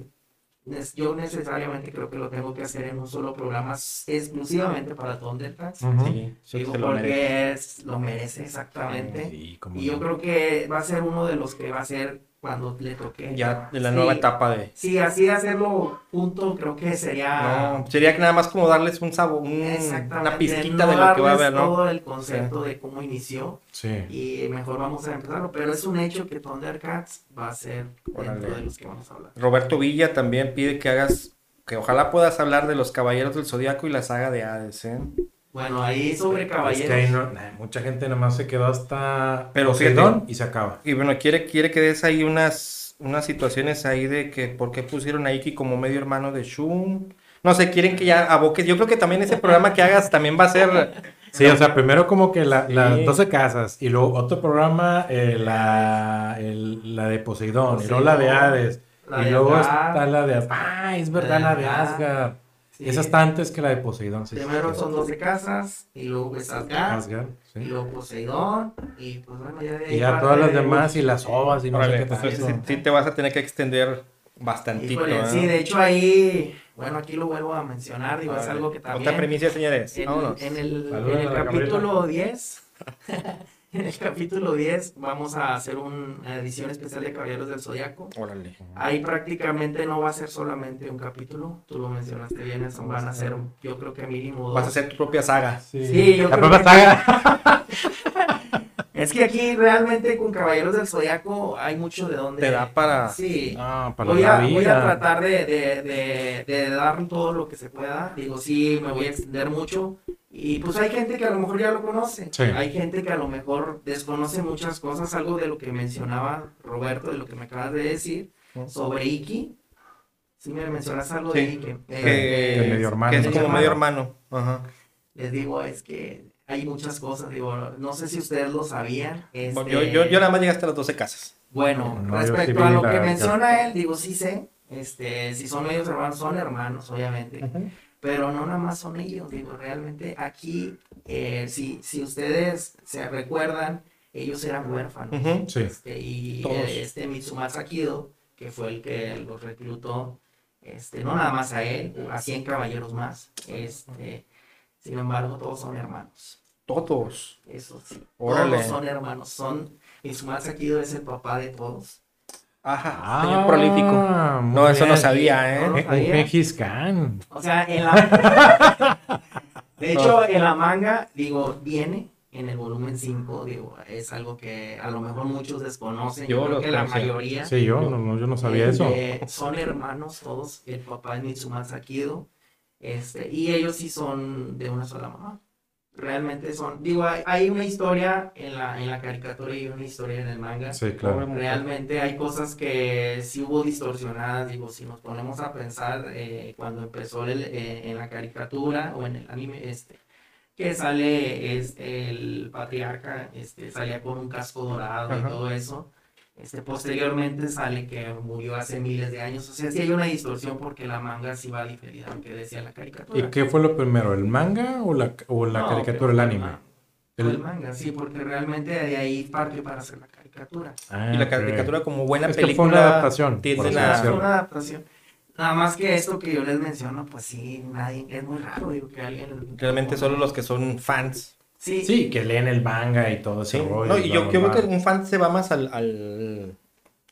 yo necesariamente creo que lo tengo que hacer en un solo programa exclusivamente para Thundercats. Ujú. Sí, sí, Digo, lo porque merece. es- lo merece exactamente. Sí, Y yo no. creo que va a ser uno de los que va a ser cuando le toque. Ya de la Sí. nueva etapa de... Sí, así de hacerlo punto, creo que sería... No, sería que nada más como darles un sabor, un- una pizquita no de lo que va a haber, ¿no? todo el concepto de cómo inició. Sí. Y mejor vamos a empezarlo, pero es un hecho que Thundercats va a ser dentro Órale. de los que vamos a hablar. Roberto Villa también pide que hagas, que ojalá puedas hablar de los Caballeros del Zodiaco y la saga de Hades, ¿eh? Bueno, ahí sobre Es caballeros. que ahí no- nah, mucha gente nada más se quedó hasta Pero fíjate. y se acaba. Y bueno, quiere, quiere que des ahí unas, unas situaciones ahí de que por qué pusieron a Iki como medio hermano de Shun. No sé, quieren que ya aboques. Yo creo que también ese programa que hagas también va a ser... Sí, o sea, primero como que la, las Sí. 12 casas y luego otro programa, eh, la, el- la de Poseidón, y luego la de Hades, la y de luego está la de Asgard. Ah, es verdad, la de Asgard. Sí. Esa está antes que la de Poseidón. sí, Primero sí. son 12 casas, y luego es Asgard, Asgard, sí. y luego Poseidón, y pues bueno, ya de ahí Y ya todas las de- demás y las ovas y no Órale, sé qué entonces tanto. sí, sí te vas a tener que extender bastantito. Híjole, ¿eh? sí, de hecho ahí, bueno, aquí lo vuelvo a mencionar, digo, es Órale. algo que Otra también... primicia, señores. En, Vámonos. en el, en el a capítulo 10, en el capítulo 10 vamos a hacer una edición especial de Caballeros del Zodiaco. Órale. Ahí prácticamente no va a ser solamente un capítulo, tú lo mencionaste bien, eso van a ser, yo creo que mínimo dos. Vas a hacer tu propia saga. Sí, Sí, yo la creo propia que- saga. Es que aquí realmente con Caballeros del Zodiaco hay mucho de donde... Te da para- Sí. Ah, para Voy la a, voy a vida. tratar de, de, de, de dar todo lo que se pueda. Digo, sí, me voy a extender mucho. Y pues hay gente que a lo mejor ya lo conoce. Sí. Hay gente que a lo mejor desconoce muchas cosas. Algo de lo que mencionaba Roberto, de lo que me acabas de decir, sobre Iki. Sí me mencionas algo de. Iki. Que, Eh, que medio hermano. que es como medio hermano. Ajá. les digo, es que hay muchas cosas. Digo, no sé si ustedes lo sabían. Bueno, este, yo, yo, yo nada más llegué hasta las 12 casas. Bueno, No, respecto a lo la- que menciona él, digo, sí sé, este, si son medios hermanos, son hermanos, obviamente, pero no nada más son ellos, digo, realmente aquí, eh, si, si ustedes se recuerdan, ellos eran huérfanos. Sí. este, y Todos. este Mitsumasa Kido, que fue el que los reclutó, este, no nada más a él, a 100 caballeros más, este, sin embargo, todos son hermanos. Todos. Eso sí, Órale. todos son hermanos, son, Mitsumasa Kido es el papá de todos. Ajá. señor prolífico. Ah, No, eso no sabía, ¿eh? No lo Un sabía. Gengis Khan. O sea, en la... De hecho, en la manga, digo, viene en el volumen 5, digo, es algo que a lo mejor muchos desconocen. Yo Yo, creo lo que la mayoría Sí, yo no, no, yo no sabía eso. eh, son hermanos todos. El papá es Mitsumasa Kido. Este, y ellos sí son de una sola mamá. Realmente son, digo, hay, hay una historia en la, en la caricatura y una historia en el manga. Sí, claro. Realmente hay cosas que sí hubo distorsionadas, digo, si nos ponemos a pensar eh, cuando empezó el, eh, en la caricatura o en el anime, este, que sale es el patriarca, este, salía con un casco dorado y todo eso. Este, posteriormente sale que murió hace miles de años, o sea, sí hay una distorsión porque la manga sí va diferida a lo que decía la caricatura. ¿Y qué fue lo primero, el manga o la, o la No, caricatura, el anime? el El- manga, sí, porque realmente de ahí partió para hacer la caricatura. Ah, Y la caricatura como buena Es que fue película. una adaptación, Fue decirlo. una adaptación. Nada más que esto que yo les menciono, pues sí, nadie, es muy raro, digo, que alguien... Realmente solo los que son fans. Sí, Sí, que leen el manga y todo ese Sí. rollo. No, y yo, creo que un fan se va más al, al,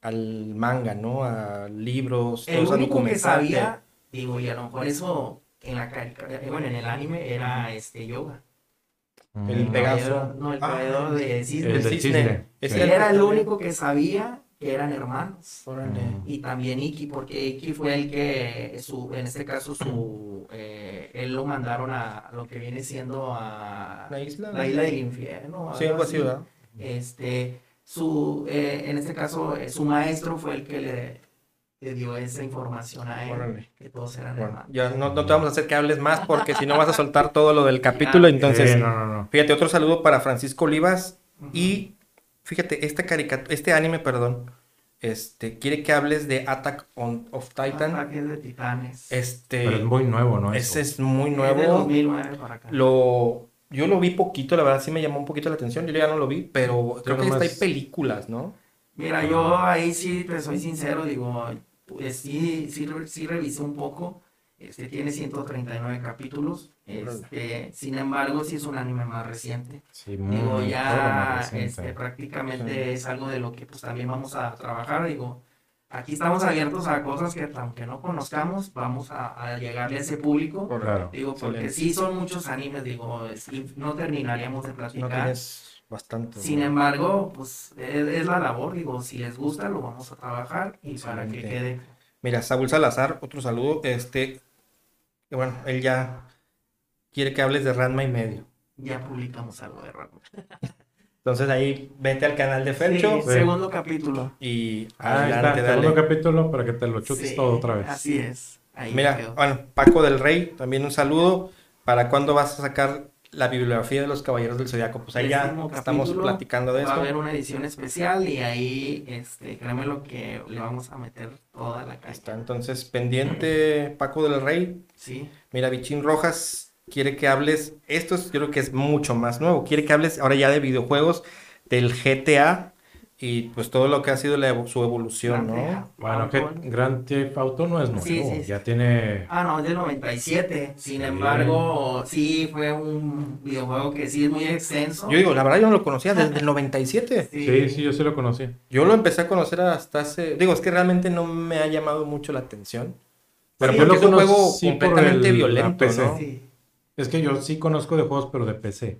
al manga, ¿no? A libros, el todo único que sabía, digo, y a lo mejor eso en la caricatura, bueno, en el anime era este yoga. Mm. el Pegaso. caballero- No, el Ah, de cisne. el El cisne. Él el era el único que sabía que eran hermanos. Órale. Y también Iki, porque Iki fue el que, su, en este caso, su, eh, él lo mandaron a lo que viene siendo a La isla. la isla del infierno. Sí, algo así, ¿verdad? Este, su, eh, en este caso, eh, su maestro fue el que le, le dio esa información a él, Órale. que todos eran Bueno, hermanos. ya no, no te vamos a hacer que hables más porque si no vas a soltar todo lo del capítulo. Entonces, Sí, no, no, no. fíjate, otro saludo para Francisco Olivas. Y fíjate, esta caricatura, este anime, perdón, este, quiere que hables de Attack on, of Titan. Ataques de titanes. Este, Pero es muy nuevo, ¿no? ese es muy Es de nuevo. 2009 para acá. Lo, yo lo vi poquito, la verdad sí me llamó un poquito la atención. Yo ya no lo vi, pero creo que nomás- hasta hay películas, ¿no? Mira, yo ahí sí te soy sincero, digo, pues sí, sí, sí revisé un poco. Este tiene 139 capítulos. Este, sin embargo, sí es un anime más reciente. Sí, muy- Digo, ya reciente. este, prácticamente es algo de lo que pues también vamos a trabajar. Digo, aquí estamos abiertos a cosas que aunque no conozcamos, vamos a, a llegarle a ese público. Claro. Digo, porque sí son muchos animes, digo, sí, no terminaríamos de No platicar. tienes bastante. Sin embargo, pues es, es la labor, digo, si les gusta lo vamos a trabajar y para que quede. Mira, Saúl Salazar, otro saludo. Este, que bueno, él ya quiere que hables de Ranma y medio. Ya publicamos algo de rato. Entonces ahí vete al canal de Fercho Sí, segundo capítulo. y Ah, está, adelante, dale. segundo capítulo para que te lo chutes Sí, todo otra vez. Así es. Ahí Mira, bueno, Paco del Rey, también un saludo. ¿Para cuándo vas a sacar la bibliografía de los Caballeros del Zodiaco. Pues ahí ya estamos platicando de Va a haber una edición especial y ahí, este, créeme lo que le vamos a meter toda la caja. está, entonces, pendiente Paco del Rey. Sí. Mira, Bichín Rojas quiere que hables, esto es- yo creo que es mucho más nuevo, quiere que hables ahora ya de videojuegos, del GTA y pues todo lo que ha sido la evo- su evolución, Grand ¿no? Theft Bueno, que. Grand Theft Auto no es nuevo, Sí, sí, sí. ya tiene... Ah, no, es del 97. Sin Sí. embargo, sí fue un videojuego que sí es muy extenso. Yo digo, la verdad yo no lo conocía desde el 97. Sí, sí, yo sí lo conocí. Yo lo empecé a conocer hasta hace, digo, es que realmente no me ha llamado mucho la atención. Pero yo es un juego completamente el- violento. ¿no? Sí. Es que yo sí conozco de juegos, pero de PC.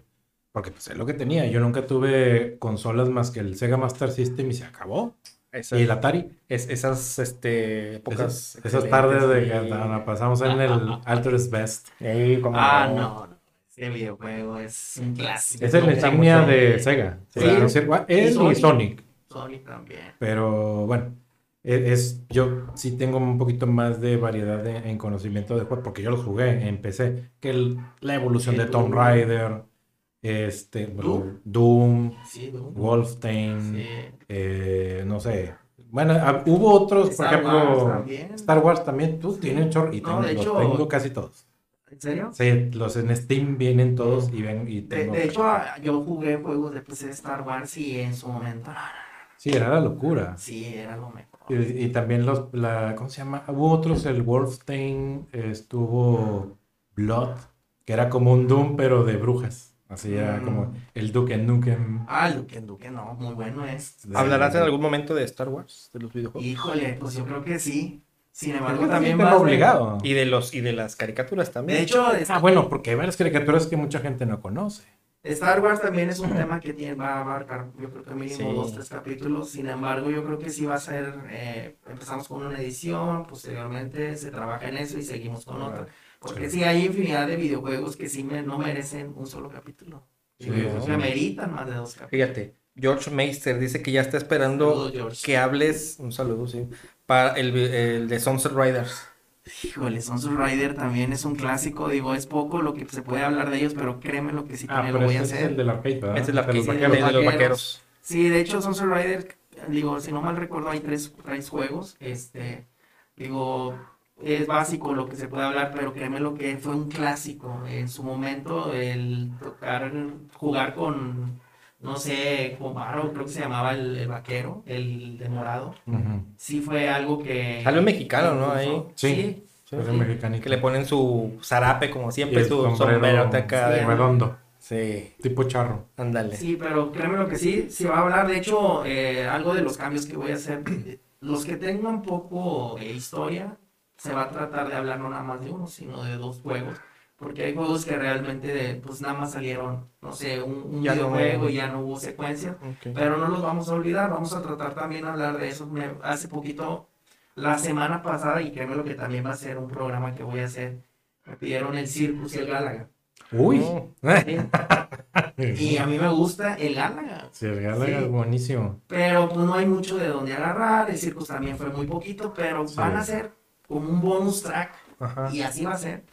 Porque pues es lo que tenía. Yo nunca tuve consolas más que el Sega Master System y se acabó. Esas, Y el Atari. es- esas este, épocas Esas, tardes de que la pasamos en el Alter's Best. Ah, no. no, no. Ese videojuego es un clásico. Es gusta insignia de Sega. Sí. No él y Sonic. Sonic. Sonic también. Pero bueno, e- es, yo sí tengo un poquito más de variedad de- en conocimiento de juegos, porque yo los jugué en PC, que el- la evolución El de Tomb. Raider, este, Doom. Doom, Sí, ¿no? Wolfenstein, Sí. eh, no sé. Bueno, hab- hubo otros, por ejemplo, Wars también. Star Wars también, tú tienes y No, tengo, los tengo casi todos. ¿En serio? Sí, los en Steam vienen todos y ven y De, tengo. de hecho, ah, yo jugué juegos de PC de Star Wars y en su momento, no, Sí, era la locura. sí, era lo mejor. Y, y también los, la, ¿cómo se llama? Hubo otros, el Wolfenstein, estuvo Blood, que era como un Doom, pero de brujas. Así era Mm. como el Duke Nukem. Ah, el Duque Duque, no, muy bueno es. de- ¿Hablarás en algún momento de Star Wars, de los videojuegos? Híjole, pues yo creo que sí. Sin embargo, También también tengo vas de- obligado. Y de los y de las caricaturas también. De hecho, es- Ah, bueno, porque hay varias caricaturas que mucha gente no conoce. Star Wars también es un tema que tiene, va a abarcar, yo creo que mínimo Sí. dos, tres capítulos. Sin embargo, yo creo que sí va a ser, eh, empezamos con una edición, posteriormente se trabaja en eso y seguimos con otra. Porque sí, hay infinidad de videojuegos que sí me- no merecen un solo capítulo. Sí, sí. meritan más de dos capítulos. Fíjate, George Meister dice que ya está esperando que hables, un saludo, sí, para el, el de Sunset Riders. Híjole, Sunset Rider también es un clásico, digo, es poco lo que se puede hablar de ellos, pero créeme lo que sí Ah, también lo voy a ese es hacer. el del arcade, ¿verdad? Esta es la De los que- vaqueros. de los vaqueros. vaqueros. Sí, de hecho, Sunset Rider, digo, si no mal recuerdo, hay tres, tres juegos. Este, digo, es básico lo que se puede hablar, pero créeme lo que fue un clásico. En su momento, el tocar, jugar con, no sé, con Baro, creo que se llamaba el, el vaquero, el de morado. Sí fue algo que... Salió mexicano, ¿no? Ahí. Sí. Sí, Sí. Que le ponen su zarape, como siempre, el su sombrero sombrero acá. Sí, de- redondo, Sí, tipo charro. ándale. Sí, pero créeme lo que sí, se va a hablar, de hecho, eh, algo de los cambios que voy a hacer. Los que tengan poco eh, historia, se va a tratar de hablar no nada más de uno, sino de dos juegos. Porque hay juegos que realmente, pues nada más salieron, no sé, un, un Ya no- videojuego y ya no hubo secuencia. Ok. Pero no los vamos a olvidar, vamos a tratar también de hablar de eso. Me- hace poquito, la semana pasada, y créeme lo que también va a ser un programa que voy a hacer, me pidieron el Circus y el Gálaga. Uy. ¿sí? Y a mí me gusta el Gálaga. Sí, el Galaga Sí. es buenísimo. Pero pues no hay mucho de dónde agarrar, el circus también fue muy poquito, pero Sí. van a ser como un bonus track Ajá. y así va a ser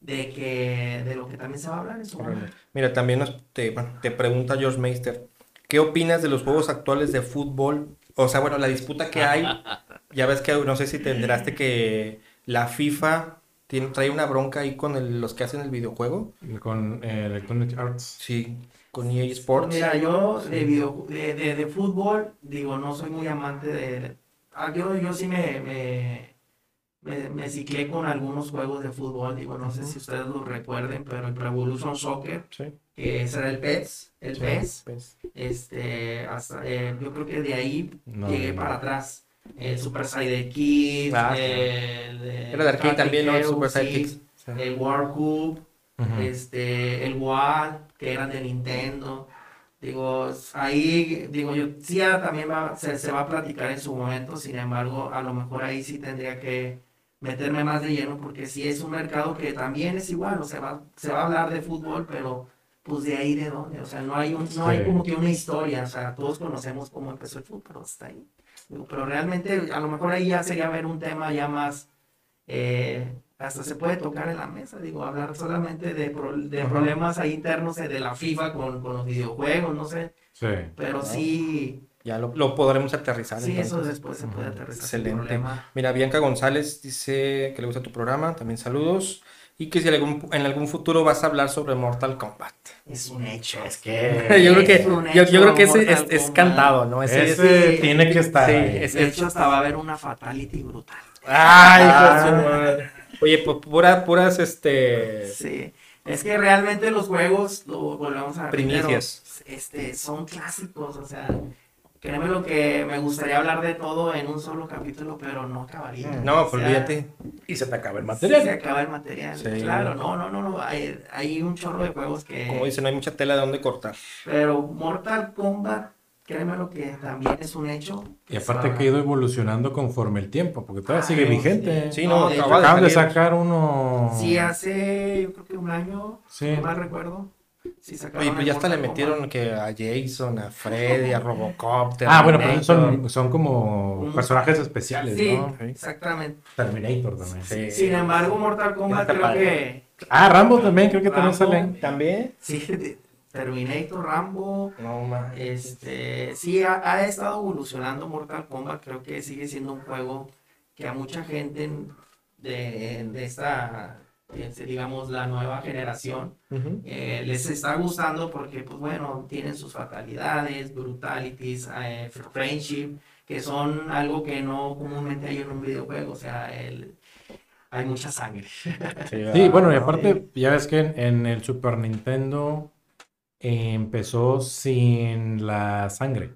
de que de lo que también se va a hablar momento. Mira, también nos- te, te pregunta George Meister, ¿qué opinas de los juegos actuales de fútbol? O sea, bueno, la disputa que hay, ya ves que no sé si te enteraste que la FIFA tiene, trae una bronca ahí con el- los que hacen el videojuego. Con eh, Electronic Arts. Sí, con EA Sports. Mira, yo de, video, de, de, de fútbol, digo, no soy muy amante de... ah, yo, yo sí me, me, me, me ciclé con algunos juegos de fútbol, digo, no sé si ustedes lo recuerden, pero el Pro Evolution Soccer, Sí, que ese era el PES, el Sí. PES, este, hasta, eh, yo creo que de ahí No, llegué no. para atrás. El Super Sidekick, Ah, sí. el, Era de arcade también, ¿no? El Super Sidekicks. Sí. el World Cup, este, el WAD, que eran de Nintendo. Digo, ahí, digo yo, sí también va, se, se va a platicar en su momento, sin embargo, a lo mejor ahí sí tendría que meterme más de lleno, porque sí es un mercado que también es igual, o sea, va, se va a hablar de fútbol, pero pues de ahí de dónde, o sea, no hay, un, no hay como que una historia, o sea, todos conocemos cómo empezó el fútbol, pero hasta ahí. Digo, pero realmente, a lo mejor ahí ya sería ver un tema ya más, eh, hasta se puede tocar en la mesa, digo, hablar solamente de, pro- de problemas ahí internos eh, de la FIFA con, con los videojuegos, no sé, Sí. pero sí, Ya lo, lo podremos aterrizar. sí, entonces. eso después se puede aterrizar Excelente. Mira, Bianca González dice que le gusta tu programa, también saludos. Y que si en algún, en algún futuro vas a hablar sobre Mortal Kombat. Es un hecho. Es que yo creo que, Es un yo, yo hecho, creo que ese es, Mortal es Kombat. cantado, ¿no? Ese es- ese sí. tiene que estar. Sí, es- De hecho, hasta va a haber una fatality brutal. Ay, hijo de Ah. su madre. Oye, pues pura, puras, este... Sí, es que realmente los juegos, lo volvemos a repetir, Primicias. este, son clásicos, o sea, créeme lo que me gustaría hablar de todo en un solo capítulo, pero no acabaría. No, O pues sea, olvídate. Y se te acaba el sí material. se acaba el material, Sí. claro, no, no, no, no, hay, hay un chorro de juegos que... Como dicen, no hay mucha tela de dónde cortar. Pero Mortal Kombat, créeme lo que también es un hecho. Y aparte que ha ido evolucionando conforme el tiempo, porque todavía sigue Ay, vigente. Sí, no, acaba de Acaban de sacar uno. Sí, hace yo creo que un año, Sí. no mal recuerdo. Sí, sacaron Oye, pues ya hasta le metieron que a Jason, a Freddy, a Robocop, Ah, bueno, pero Terminator. son, son como personajes especiales, Sí, ¿no? exactamente. Terminator también. Sí. Sin embargo, Mortal Kombat creo padre. que Ah, Rambo también, creo que también salen. ¿También? sí, Terminator, Rambo, No, ma. este, sí ha, ha estado evolucionando Mortal Kombat, creo que sigue siendo un juego que a mucha gente de, de esta, digamos, la nueva generación, eh, les está gustando porque, pues bueno, tienen sus fatalidades, brutalities, eh, friendship, que son algo que no comúnmente hay en un videojuego, o sea, el, hay mucha sangre. Sí, bueno, y aparte, ya ves que en, en el Super Nintendo eh, empezó sin la sangre.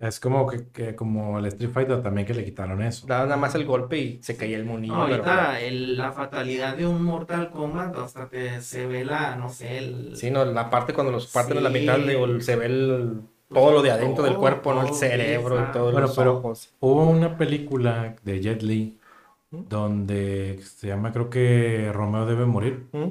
Es como que, que como el Street Fighter también que le quitaron eso. Daba nada más el golpe y se caía el monillo. No, pero- ahorita el- la fatalidad de un Mortal Kombat hasta que se ve la, no sé, el... Sí, no, la parte cuando los parten a la Sí. mitad, digo, se ve el- todo lo de adentro del Todo, cuerpo, ¿no? El todo, cerebro y todos Bueno, los pero- ojos. Hubo una película de Jet Li donde se llama, creo que Romeo debe morir. ¿Mm?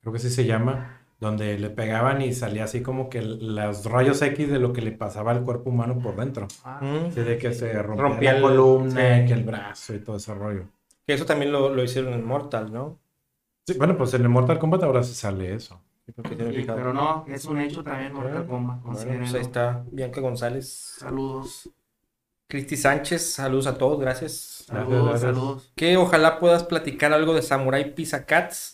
Creo que sí se llama. Donde le pegaban y salía así como que los rayos X de lo que le pasaba al cuerpo humano por dentro. Ah. Así de que se rompía, Rompía la el- columna, sí. que el brazo y todo ese rollo. Que eso también lo, lo hicieron en Mortal, ¿no? Sí, bueno, pues en el Mortal Kombat ahora sí sale eso. Sí, pero no, es un hecho también Mortal Ah, Kombat, Bueno, pues ahí está Bianca González. Saludos, Cristi Sánchez, saludos a todos, gracias. Saludos, gracias. saludos. Que ojalá puedas platicar algo de Samurai Pizza Cats.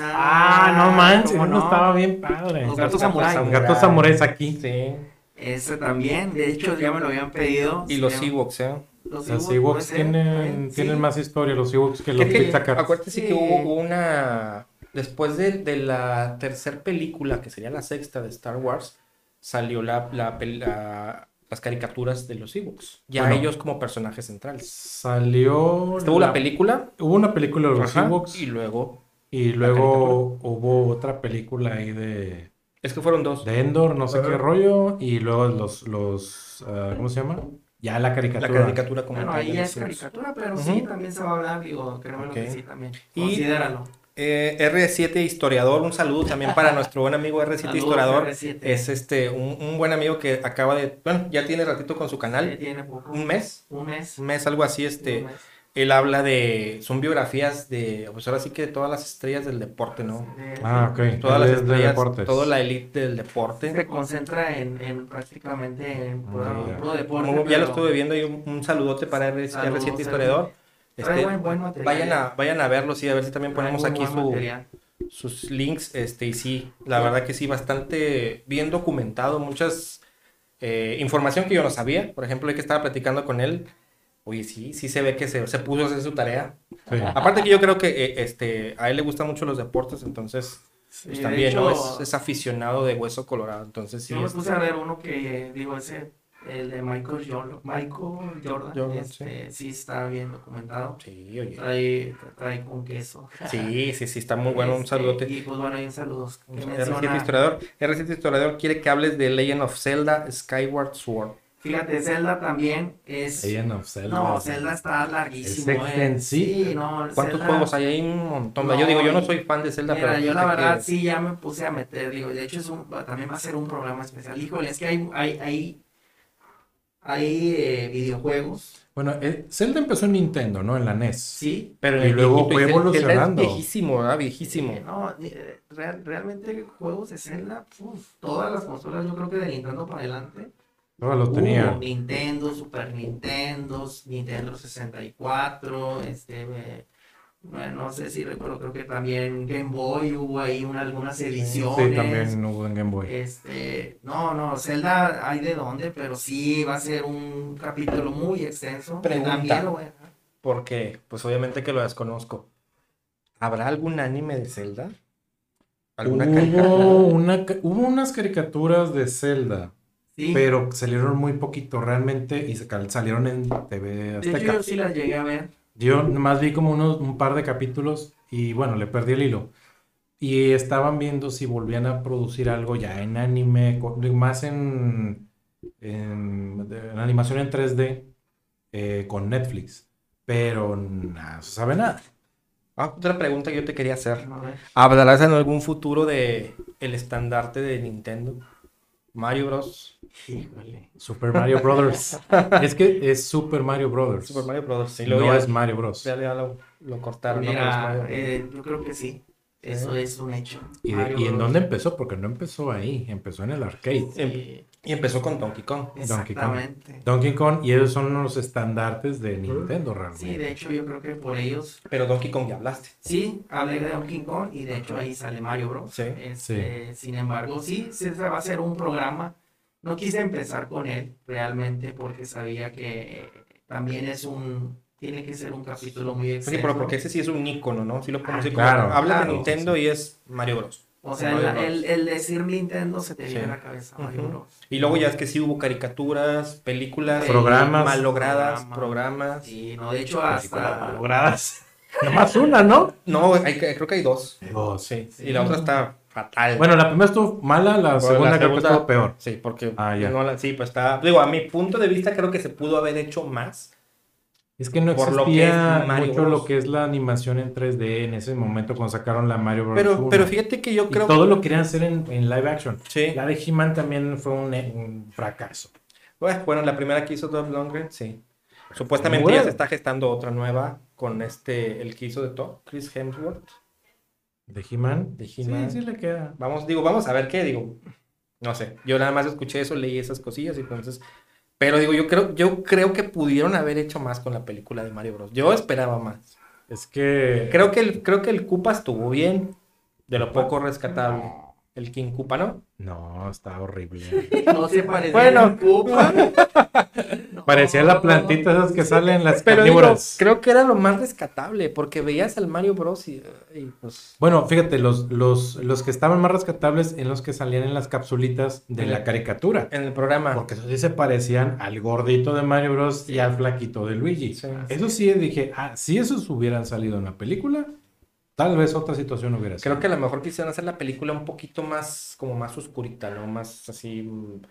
Ah, no manches, ¿cómo eso no? estaba bien padre. Los gatos samurai. Los gatos samuráis aquí. Sí. Ese también, de hecho ya me lo habían pedido. Y los Ewoks, ¿eh? Los Ewoks tienen, sí. tienen más historia, los Ewoks, que los Pizza Cats. Acuérdate sí que hubo una. Después de, de la tercera película, que sería la sexta de Star Wars, salió la, la las caricaturas de los Ewoks. Ya Bueno. ellos como personajes centrales. Salió. Estuvo la película. Hubo una película de los Ewoks Y luego. Y luego hubo otra película ahí de, Es que fueron dos. de Endor, no sé qué rollo, y luego los, los ah, ¿cómo se llama? Ya la La caricatura. caricatura como Bueno, ahí ya es caricatura, pero sí, también se va a hablar, digo, créeme lo que sí también. Y- Considéralo. Eh, R7 Historiador, un saludo también para nuestro buen amigo R7 Saludos, Historiador. R7. Es este un, un buen amigo que acaba de, bueno, ya tiene ratito con su Sí, canal, tiene poco. un mes, Un mes. un mes, algo así, este, un mes. Él habla de, son biografías de, pues ahora sí que de todas las estrellas del deporte, ¿no? De- Ah, ok. Todas las Es de estrellas, deportes. toda la elite del deporte. Se concentra en, en prácticamente en puro, Ah, puro deporte. Ya lo estuve viendo y un, un saludote para R- Saludos, R7 Historiador. Este, buen, buen material. vayan a, vayan a verlo, sí, a ver si también ponemos aquí su, sus links, este, y sí, la verdad que sí, bastante bien documentado, muchas eh, información que yo no sabía, por ejemplo, el que estaba platicando con él, oye, sí, sí se ve que se, se puso a hacer su tarea, Sí. aparte que yo creo que eh, este, a él le gustan mucho los deportes, entonces, Sí, pues también, ¿no? Es, es aficionado de hueso colorado, entonces sí, Yo me puse a ver uno que, digo, ese, el de Michael Jordan, Michael Jordan, Jordan, este, sí. está bien documentado. sí, oye, Trae, trae con queso. sí, sí, sí, está muy bueno, un Este, saludote. Y pues bueno, hay un saludo. que R7 menciona- Historiador. R7 Historiador quiere que hables de Legend of Zelda Skyward Sword. Fíjate, Zelda también es... Legend of Zelda. No, Zelda está larguísimo. Es eh. extensivo. Sí, no, ¿Cuántos Zelda- juegos hay? Hay un montón. No, yo digo, yo no soy fan de Zelda, Mira, pero yo la verdad que- sí ya me puse a meter, digo, de hecho es un, también va a ser un programa especial. Híjole, es que hay, hay, hay, hay eh, videojuegos. Bueno, eh, Zelda empezó en Nintendo, ¿no? En la NES. Sí. Pero Y luego fue evolucionando. Zelda Es viejísimo, ¿verdad? Viejísimo. Eh, no, eh, real- realmente juegos de Zelda, uf, todas las consolas, yo creo que de Nintendo para adelante. Tenían. Nintendo, Super Nintendo, Nintendo 64, este, eh, bueno, no sé si recuerdo, creo que también Game Boy hubo ahí una- algunas ediciones. Sí, también hubo en Game Boy. Este, no, no, Zelda hay de dónde, pero sí va a ser un capítulo muy extenso. Me da Pregunta. miedo, güey. Porque, pues obviamente que lo desconozco. ¿Habrá algún anime de Zelda? ¿Alguna caricatura? Hubo, una, hubo unas caricaturas de Zelda, Sí. pero salieron muy poquito realmente y se salieron en TV de hecho, Azteca. yo sí las llegué a ver. Yo nomás vi como unos, un par de capítulos y bueno, le perdí el hilo. Y estaban viendo si volvían a producir algo ya en anime, más en, en, animación en 3D eh, con Netflix. Pero nada, se sabe nada. Ah, otra pregunta que yo te quería hacer. ¿Hablarás en algún futuro de el estandarte de Nintendo? Mario Bros. Híjole. Super Mario Brothers. es que es Super Mario Brothers. Super Mario Bros. Sí, no ya, es Mario Bros. ya- ya lo, lo cortaron. ¿no? Mira, Mario. eh, yo creo que sí. Eso es un hecho. ¿Y, de- y en dónde empezó? Porque no empezó ahí, empezó en el arcade. Sí, Y empezó con Donkey Kong. Donkey Kong. exactamente. Donkey Kong, y esos son los estandartes de Nintendo realmente. Sí, de hecho, yo creo que por ellos. Pero Donkey Kong ya hablaste. Sí, hablé de Donkey Kong y de hecho ahí sale Mario Bros. Sí. Este, Sin embargo, sí, sí, se va a ser un programa. No quise empezar con él realmente porque sabía que también es un. Tiene que ser un capítulo muy Sí, extenso. pero porque ese sí es un ícono, ¿no? Sí lo podemos Ah, como- claro. Habla de Nintendo sí. y es Mario Bros. O sea, el, el- el decir Nintendo se te viene Sí. a la cabeza Mario. Bros. Y luego ya es que sí hubo caricaturas, películas, Programas. mal logradas, Programa. programas. Y no, de hecho, hasta. malogradas. Nomás una, ¿no? No, hay creo que hay dos. Dos. Sí. Y la otra está fatal. Bueno, la primera estuvo mala, la Bueno, segunda la creo que estuvo peor. Sí, porque Ah, ya. no la- sí, pues está. Digo, a mi punto de vista creo que se pudo haber hecho más. Es que no Por lo que existía es Mario mucho Bros. lo que es la animación en 3D en ese momento cuando sacaron la Mario Bros. Pero, 1. pero fíjate que yo Y creo todo lo querían hacer en, en live action. Sí. La de He-Man también fue un, un fracaso. Bueno, bueno, la primera que hizo Dolph Lundgren, sí. Supuestamente Bueno. ya se está gestando otra nueva con este, el que hizo de Thor, Chris Hemsworth. ¿De He-Man? De He-Man. Sí, sí le queda. Vamos, digo, vamos a ver qué, digo. No sé, yo nada más escuché eso, leí esas cosillas y entonces. Pero digo, yo creo, yo creo que pudieron haber hecho más con la película de Mario Bros. Yo esperaba más. Es que... Creo que el, creo que el Koopa estuvo bien, de lo poco rescatable. El King Koopa, ¿no? No, está horrible. No se parecía Bueno. a Koopa. No. Parecía la plantita esas que salen en las Pero digo, carnívoras. creo que era lo más rescatable, porque veías al Mario Bros. y, y, pues. Bueno, fíjate, los, los, los que estaban más rescatables en los que salían en las capsulitas de la caricatura. En el programa. Porque esos sí se parecían al gordito de Mario Bros. y al flaquito de Luigi. Sí. Eso sí dije, ah, si esos hubieran salido en la película, tal vez otra situación hubiera sido. Creo que a lo mejor quisieron hacer la película un poquito más, como más oscurita, ¿no? Más así. mm,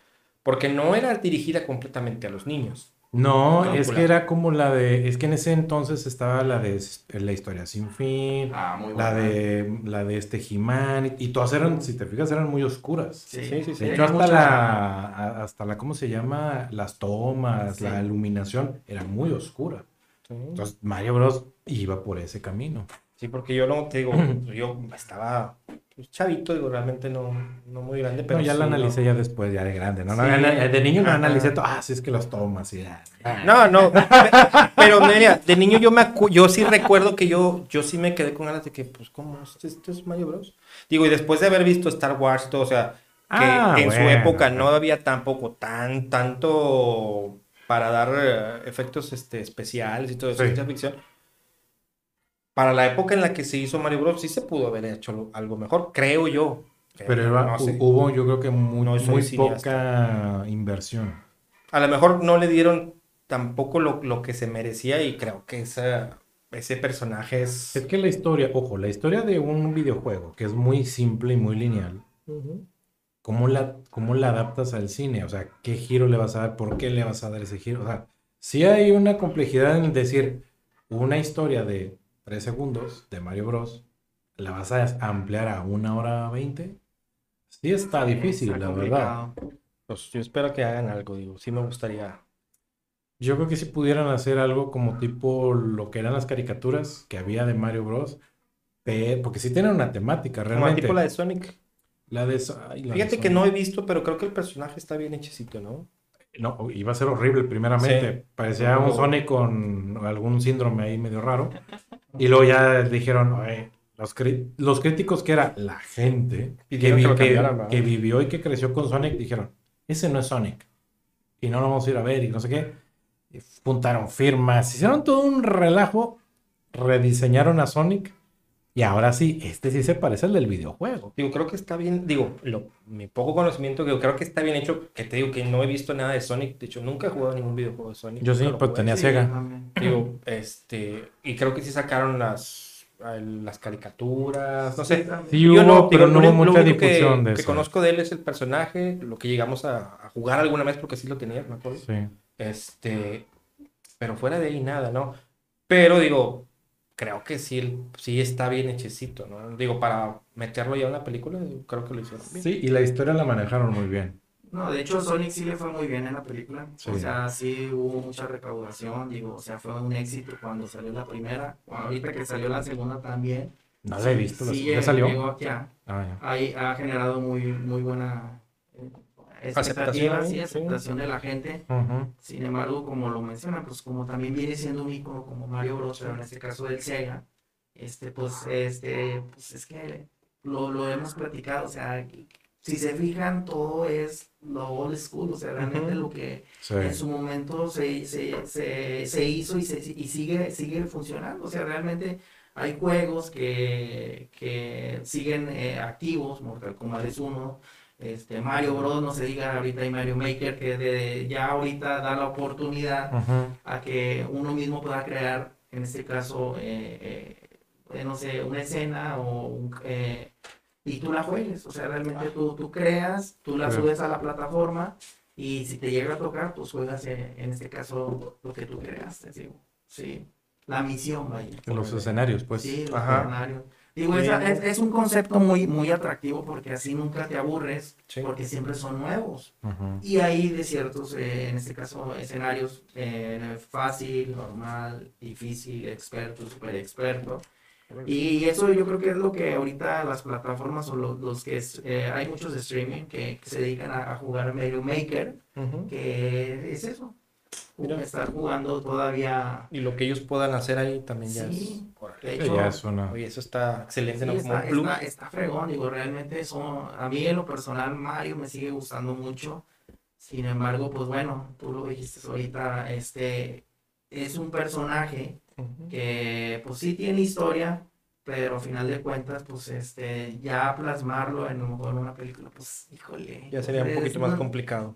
Porque no era dirigida completamente a los niños. No, No, es que era como la de, es que en ese entonces estaba la de s- La historia sin fin, Ah, muy la buena. de la de este He-Man, y, y todas eran, si te fijas, eran muy oscuras. Sí, Sí, sí, sí. De hecho, hasta mucha- la, a- hasta la, ¿cómo se llama? Las tomas, Sí. la iluminación, era muy oscura. Entonces, Mario Bros. iba por ese camino. Sí, porque yo no, te digo, yo estaba pues, chavito, digo, realmente no, no muy grande, pero Pero ya sí, la ¿no? analicé ya después, ya de grande, ¿no? No, Sí. ana- de niño no analicé todo, ah, sí es que las tomas, y ya. No, no, pe- pero mira, de niño yo me acu- yo sí recuerdo que yo, yo sí me quedé con ganas de que, pues, ¿cómo? ¿Esto, esto es Mario Bros? Digo, y después de haber visto Star Wars, y todo, o sea, que Ah, en su época no había tampoco tan, tanto para dar eh, efectos este, especiales y todo eso, Sí. ciencia ficción. Para la época en la que se hizo Mario Bros, sí se pudo haber hecho algo mejor, creo yo. Pero iba- no sé. hubo, yo creo que muy, No poca inversión. A lo mejor no le dieron tampoco lo, lo que se merecía y creo que esa, ese personaje es... Es que la historia, ojo, la historia de un videojuego que es muy simple y muy lineal. ¿cómo la, cómo la adaptas al cine? O sea, ¿qué giro le vas a dar? ¿Por qué le vas a dar ese giro? O sea, sí hay una complejidad en decir una historia de 3 segundos de Mario Bros. ¿La vas a ampliar a una hora 20? Sí está difícil, Está la verdad. Pues yo espero que hagan algo, digo, sí me gustaría. Yo creo que si pudieran hacer algo como tipo lo que eran las caricaturas que había de Mario Bros. Porque sí tienen una temática Como realmente. tipo la de Sonic. La de so- ay, la de Fíjate que no he visto, pero creo que el personaje está bien hechecito, ¿no? No, iba a ser horrible primeramente. Sí. Parecía un Sonic con algún síndrome ahí medio raro. Y luego ya dijeron, "Oye, los, los críticos que era la gente que, que vivió y que creció con Sonic, dijeron, ese no es Sonic. Y no lo vamos a ir a ver y no sé qué. Y juntaron firmas, hicieron todo un relajo, rediseñaron a Sonic. Y ahora sí, este sí se parece al del videojuego. Digo, creo que está bien, digo, lo, mi poco conocimiento, digo, creo que está bien hecho, que te digo que no he visto nada de Sonic, de hecho, nunca he jugado ningún videojuego de Sonic. Yo sí, jugué. tenía Sí, Sega. también. Digo, este, y creo que sí sacaron las, las caricaturas, no sé. Sí Yo hubo, pero digo, no hubo mucha que- difusión de que eso. conozco de él es el personaje, lo que llegamos a, a jugar alguna vez porque sí lo tenía, me acuerdo. Sí. Este, pero fuera de ahí nada, ¿no? Pero digo, creo que sí, sí está bien hechecito, ¿no? Digo, para meterlo ya en la película, creo que lo hicieron bien. Sí, y la historia la manejaron muy bien. No, de hecho Sonic sí le fue muy bien en la película. Sí. O sea, sí hubo mucha recaudación, digo, o sea, fue un éxito cuando salió la primera. Ahorita que salió la segunda también. No la he visto. la- Sí, ¿Ya llegó- salió? llegó ya. Ah, ya. Ahí ha generado muy, muy buena eh, Aceptación, expectativa, sí, aceptación de la gente. Ujú. Sin embargo, como lo mencionan, pues como también viene siendo un icono como Mario Bros, pero en este caso del Sega, este, pues, este, pues es que lo, lo hemos platicado, o sea, si se fijan, todo es lo old school, o sea, realmente Ujú. lo que Sí. en su momento se, se, se, se hizo y, se, y sigue, sigue funcionando, o sea, realmente hay juegos que, que siguen eh, activos, Mortal Kombat es uno, este, Mario Bros, no se diga ahorita hay Mario Maker, que de, ya ahorita da la oportunidad a que uno mismo pueda crear, en este caso, eh, eh, no sé, una escena o un, eh, y tú la juegues, o sea, realmente tú, tú creas, tú la subes a la plataforma y si te llega a tocar, pues juegas, en este caso, lo que tú creaste, sí, la misión, vaya. En los escenarios, pues. Sí, los Ajá. escenarios. Digo, es, es un concepto muy, muy atractivo porque así nunca te aburres, Sí. porque siempre son nuevos. Y hay de ciertos, eh, en este caso, escenarios eh, fácil, normal, difícil, experto, super experto. Y eso yo creo que es lo que ahorita las plataformas o los, los que es, eh, hay muchos de streaming que, que se dedican a, a jugar Mario Maker, que es eso, Mira. estar jugando todavía. Y lo que ellos puedan hacer ahí también ya Sí. es. De hecho, ya es una. Oye, eso está excelente, Sí, ¿no? Como está, está- está fregón, digo, realmente eso, a mí en lo personal Mario me sigue gustando mucho, sin embargo, pues bueno, tú lo dijiste ahorita, este, es un personaje que pues sí tiene historia, pero a final de cuentas, pues este, ya plasmarlo en, a lo mejor en una película, pues híjole. Ya sería un poquito más complicado.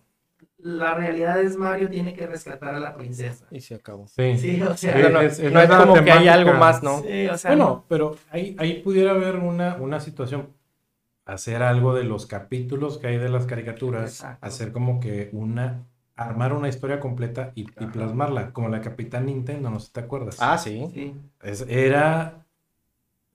La realidad es Mario tiene que rescatar a la princesa. Y se acabó. Sí. Sí, o sea, no, es- es no es la como que hay algo más, ¿no? sí, o sea, Bueno, pero ahí, ahí pudiera haber una, una situación. Hacer algo de los capítulos que hay de las caricaturas. Exacto. Hacer como que una. Armar una historia completa y, plasmarla. Como la Capitán Nintendo, no sé si te acuerdas. Ah, sí. sí, Es- era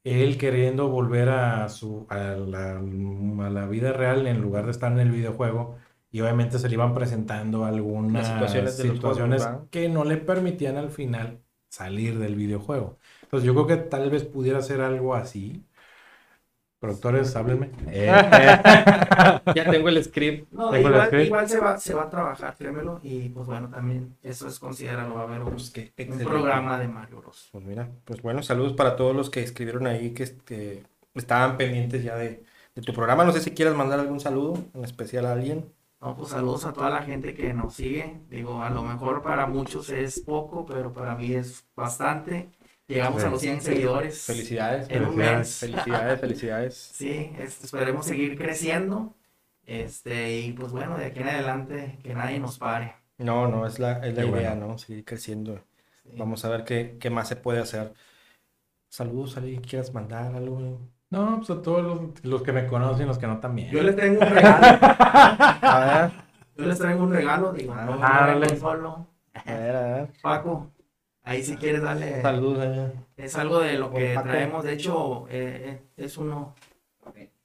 él queriendo volver a su a la, a la vida real en lugar de estar en el videojuego y obviamente se le iban presentando algunas Las situaciones de los situaciones que no le permitían al final salir del videojuego. Entonces yo creo que tal vez pudiera ser algo así. Productores, háblenme. Eh, eh. Ya tengo el script. No, Tengo igual, script. igual se va, se va a trabajar, créemelo, y pues bueno, también eso es considerarlo, va a haber un, Pues un programa de Mario Bros. Pues mira, pues bueno, saludos para todos los que escribieron ahí que este, estaban pendientes ya de, de tu programa. No sé si quieras mandar algún saludo, en especial a alguien. No, pues saludos a toda la gente que nos sigue, digo, a lo mejor para muchos es poco, pero para mí es bastante. Llegamos Sí. a los 100 seguidores. Felicidades. En un mes. Felicidades, felicidades. Sí, este, esperemos seguir creciendo, este, y pues bueno, de aquí en adelante que nadie nos pare. No, no, es la, es la idea, bueno. ¿no? Seguir creciendo. Sí. Vamos a ver qué, qué más se puede hacer. Saludos, alguien quieras mandar algo. No, pues a todos los, los que me conocen y los que no también. Yo les tengo un regalo. A ver, Yo les traigo un regalo, digo, no, no Ah, solo. a ver, a ver. Paco, ahí si quieres darle. Saludos allá. Es algo de lo que Paco. traemos, de hecho, eh, eh, es uno.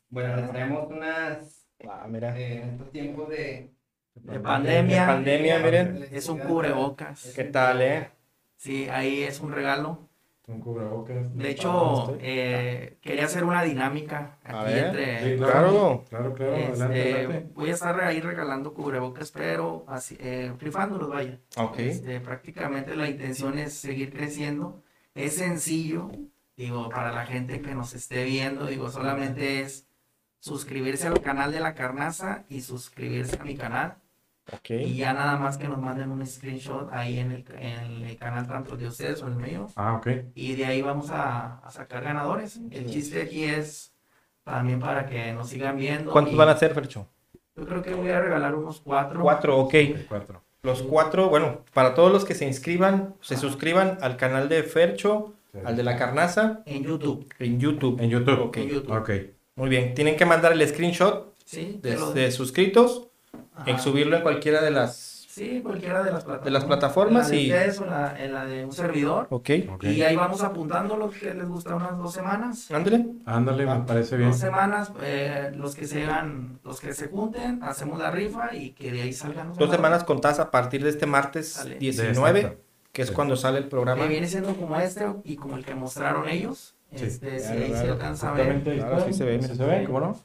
Bueno, les traemos unas Ah, mira. eh, en estos tiempos de, de pandemia. De pandemia, miren. Es un cubrebocas. ¿Qué tal, eh? Sí, ahí es un regalo. Un cubrebocas. De hecho, eh, quería hacer una dinámica aquí ver. entre... Sí, Claro. Claro, claro. Este, Adelante, adelante. voy a estar ahí regalando cubrebocas, pero así, eh, rifándolos, vaya. Ok. Este, prácticamente la intención es seguir creciendo. Es sencillo, digo, para la gente que nos esté viendo, digo, solamente es suscribirse al canal de la carnaza y suscribirse a mi canal. Ok. Y ya nada más que nos manden un screenshot ahí en el, en el canal tanto de ustedes o el mío. Ah, ok. Y de ahí vamos a, a sacar ganadores. El chiste aquí es también para que nos sigan viendo. ¿Cuántos y van a ser, Fercho? Yo creo que voy a regalar unos cuatro. Cuatro, ok. Cuatro. Los cuatro, bueno, para todos los que se inscriban, se suscriban al canal de Fercho, al de la Carnaza, En YouTube. en YouTube. En YouTube. Ok. En YouTube. Ok. Muy bien. Tienen que mandar el screenshot Sí, de, de suscritos, Ajá. en subirlo en cualquiera de las... Sí, cualquiera de las plataformas. De las plataformas En la de y- ustedes o en la, en la de un servidor. Ok. Ok. Y ahí vamos apuntando los que les gusta unas dos semanas. Ándale. Ándale, Ah, me parece bien. Dos semanas, eh, los que se hagan, los que se junten, hacemos la rifa y que de ahí salgan los Dos semanas contadas a partir de este martes Sale. 19, Exacto. que es Sí. cuando sale el programa. Que viene siendo como este y como el que mostraron ellos. Sí. Este, si ahí se alcanza a ver. Está. sí se ve, se ve, ¿cómo no?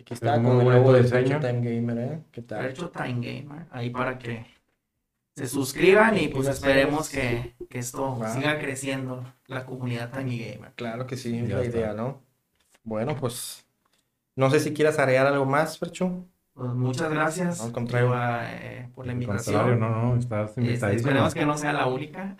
Aquí está con el de diseño. Fercho Time Gamer, ¿eh? ¿Qué tal? Percho Time Gamer, ahí para que se suscriban y pues esperemos que, que esto Va. siga creciendo, la comunidad Time Gamer. Claro que sí, es la idea, ¿no? Bueno, pues no sé si quieras agregar algo más, Fercho. Pues muchas gracias Al contrario. eh, por la invitación. no, no, estás Este, invitadísimo. esperemos que no sea la única.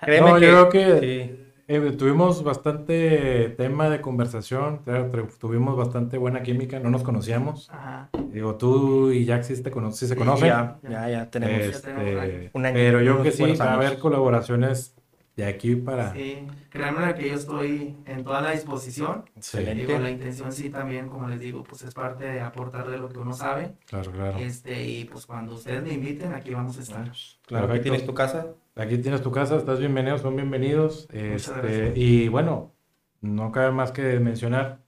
Créeme No, que... yo creo que Sí. Eh, tuvimos bastante tema de conversación, tu- tu- tuvimos bastante buena química, no nos conocíamos. Ajá. Digo, tú y Jack sí, te cono- sí se conocen. Ya, ya, ya tenemos. ya Este, tenemos años. Un año, pero yo unos que sí, va a haber colaboraciones de aquí para... Sí, créanme que yo estoy en toda la disposición. Sí, Excelente. Digo, la intención sí también, como les digo, pues es parte de aportar de lo que uno sabe. claro, claro. Este, y pues cuando ustedes me inviten, aquí vamos a estar. Claro, aquí tienes tu casa. Aquí tienes tu casa, estás bienvenido, son bienvenidos. Este, y bueno, no cabe más que mencionar,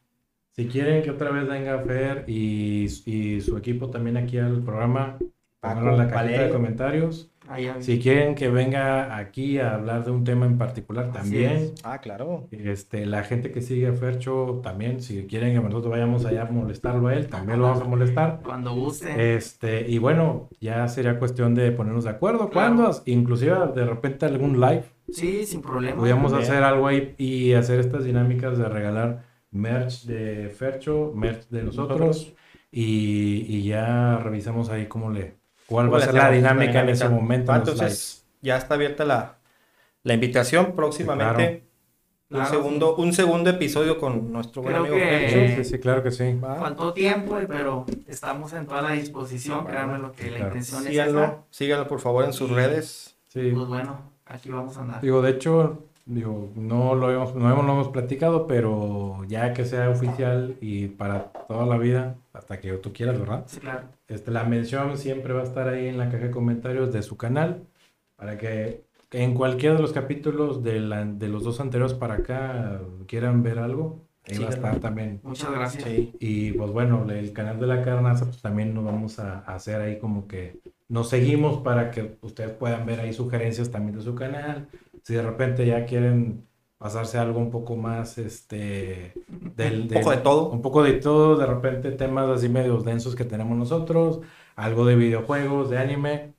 si quieren que otra vez venga Fer y, y su equipo también aquí al programa, Paco, la cajita de comentarios. Si quieren que venga aquí a hablar de un tema en particular Así también. es. Ah, claro. Este, la gente que sigue a Fercho también, si quieren que nosotros vayamos allá a molestarlo a él, también lo vamos a molestar. Cuando gusten. Este, y bueno, ya sería cuestión de ponernos de acuerdo. Claro. ¿Cuándo? Inclusive de repente algún live. sí, sin problema. Podríamos hacer algo ahí y hacer estas dinámicas de regalar merch de Fercho, merch de nosotros. Nosotros. Y, y ya revisamos ahí cómo le, cuál ¿Cómo va a ser la dinámica en ese momento. Ah, en entonces, ya está abierta la, la invitación próximamente. Claro, un, segundo, un segundo episodio con nuestro buen Creo amigo que-. Sí, sí, sí, claro que sí. Va. Faltó tiempo, pero estamos en toda la disposición. Créanme lo que la Claro. intención es esa. Síganlo, síganlo por favor en sus Y- redes. Sí. Pues bueno, aquí vamos a andar. Digo, de hecho, digo, no lo hemos, no hemos, lo hemos platicado, pero ya que sea oficial y para toda la vida, hasta que tú quieras, ¿verdad? Sí, claro. Este, la mención siempre va a estar ahí en la caja de comentarios de su canal, para que en cualquiera de los capítulos de, la- de los dos anteriores para acá quieran ver algo, ahí va a estar también. Muchas gracias. Sí. Y pues bueno, el canal de la carnaza, pues también nos vamos a, a hacer ahí como que nos seguimos para que ustedes puedan ver ahí sugerencias también de su canal. Si de repente ya quieren pasarse a algo un poco más, este, del, Un poco del- de todo. un poco de todo, de repente temas así medios densos que tenemos nosotros, algo de videojuegos, de anime.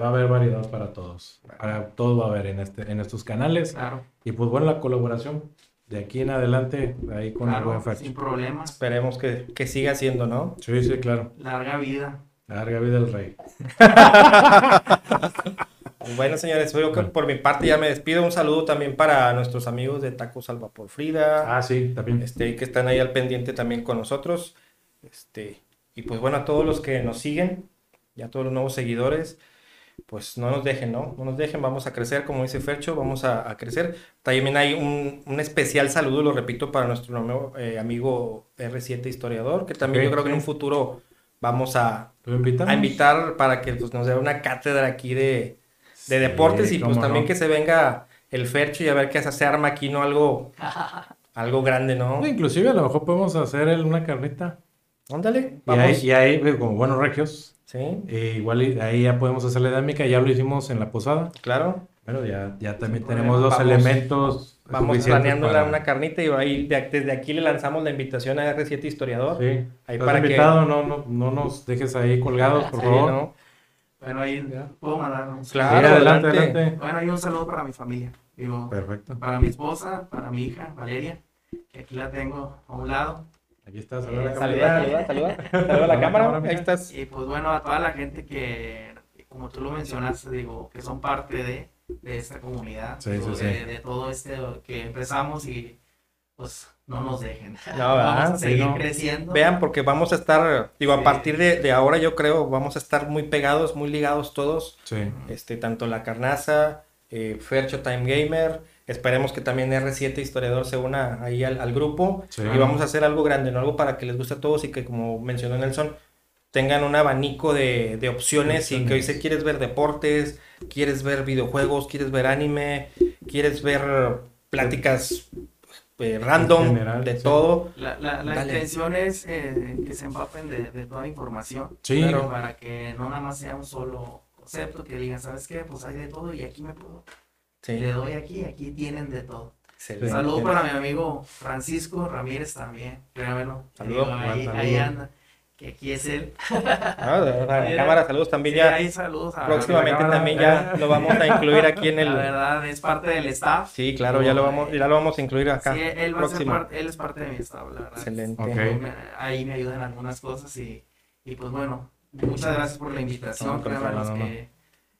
Va a haber variedad para todos. Para todo va a haber en, este, en estos canales. Claro, Y pues bueno, la colaboración de aquí en adelante, ahí con el claro, buen Fercho. sin problemas. Esperemos que, que siga siendo, ¿no? Sí, sí, claro. Larga vida. Larga vida el rey. Bueno, señores, yo que por mi parte ya me despido. Un saludo también para nuestros amigos de Tacos Al Vapor Frida, Ah, sí, también. este, que están ahí al pendiente también con nosotros. Este, y pues bueno, a todos los que nos siguen y a todos los nuevos seguidores, pues no nos dejen, ¿no? No nos dejen, vamos a crecer, como dice Fercho, vamos a, a crecer. También hay un, un especial saludo, lo repito, para nuestro nuevo eh, amigo R7 Historiador, que también yo creo que en un futuro vamos a, a invitar para que pues, nos dé una cátedra aquí de, de deportes Sí, y pues también no. que se venga el Fercho y a ver qué se arma aquí, ¿no? Algo, algo grande, ¿no? Inclusive a lo mejor podemos hacer una carnita. Ándale, Y ahí, vamos. y ahí, eh, como buenos regios, Sí, eh, igual ahí ya podemos hacer la dinámica, ya lo hicimos en la posada. claro. Bueno, ya, ya también tenemos Vamos- elementos. Vamos planeando para- una carnita y ahí de- desde aquí le lanzamos la invitación a R7 Historiador. Sí, Ahí para que- invitado, no, no, no nos dejes ahí colgados, por Sí, favor. ¿no? Bueno, ahí puedo mandar un Sí, Claro, adelante, adelante. adelante. Bueno, hay un saludo para mi familia. Digo, Perfecto. para mi esposa, para mi hija, Valeria, que aquí la tengo a un lado. Aquí está, saluda a la Saluda, cámara. saluda, saluda. Saluda a la cámara. Ahí estás. Y pues bueno, a toda la gente que, como tú lo mencionaste, digo, que son parte de, de esta comunidad, Sí, digo, sí, de, sí. de todo este que empezamos y pues no nos dejen. Vamos a Sí, seguir no. creciendo. Vean, porque vamos a estar, digo, a partir de, de ahora yo creo, vamos a estar muy pegados, muy ligados todos. Sí. Este, tanto la carnaza, eh, Fercho Time Gamer. Esperemos que también R7 Historiador se una ahí al, al grupo. Sí. Y vamos a hacer algo grande, ¿no? Algo para que les guste a todos y que, como mencionó Nelson, tengan un abanico de, de opciones y que hoy se quieres ver deportes, quieres ver videojuegos, quieres ver anime, quieres ver pláticas eh, random, En general, de sí. todo. La, la, intención es eh, que se empapen de, de toda información. Sí. Claro, para que no nada más sea un solo concepto, que digan, ¿sabes qué? Pues hay de todo y aquí me puedo. Sí, Le doy aquí, aquí tienen de todo. excelente. Saludos para mi amigo Francisco Ramírez también, créamelo. Saludos, saludo. ahí anda, que aquí es él. Ah, cámara, saludos también Sí, ya. ahí saludos a Próximamente la también ya lo vamos a incluir aquí en La el... verdad, es parte del staff. Sí, claro, ya lo vamos, ya lo vamos a incluir acá. Sí, él, va a ser parte, él es parte de mi staff, la verdad. Excelente. Ahí me ayudan algunas cosas y, y pues bueno, muchas gracias por la invitación. No, créanme no, los no, no. que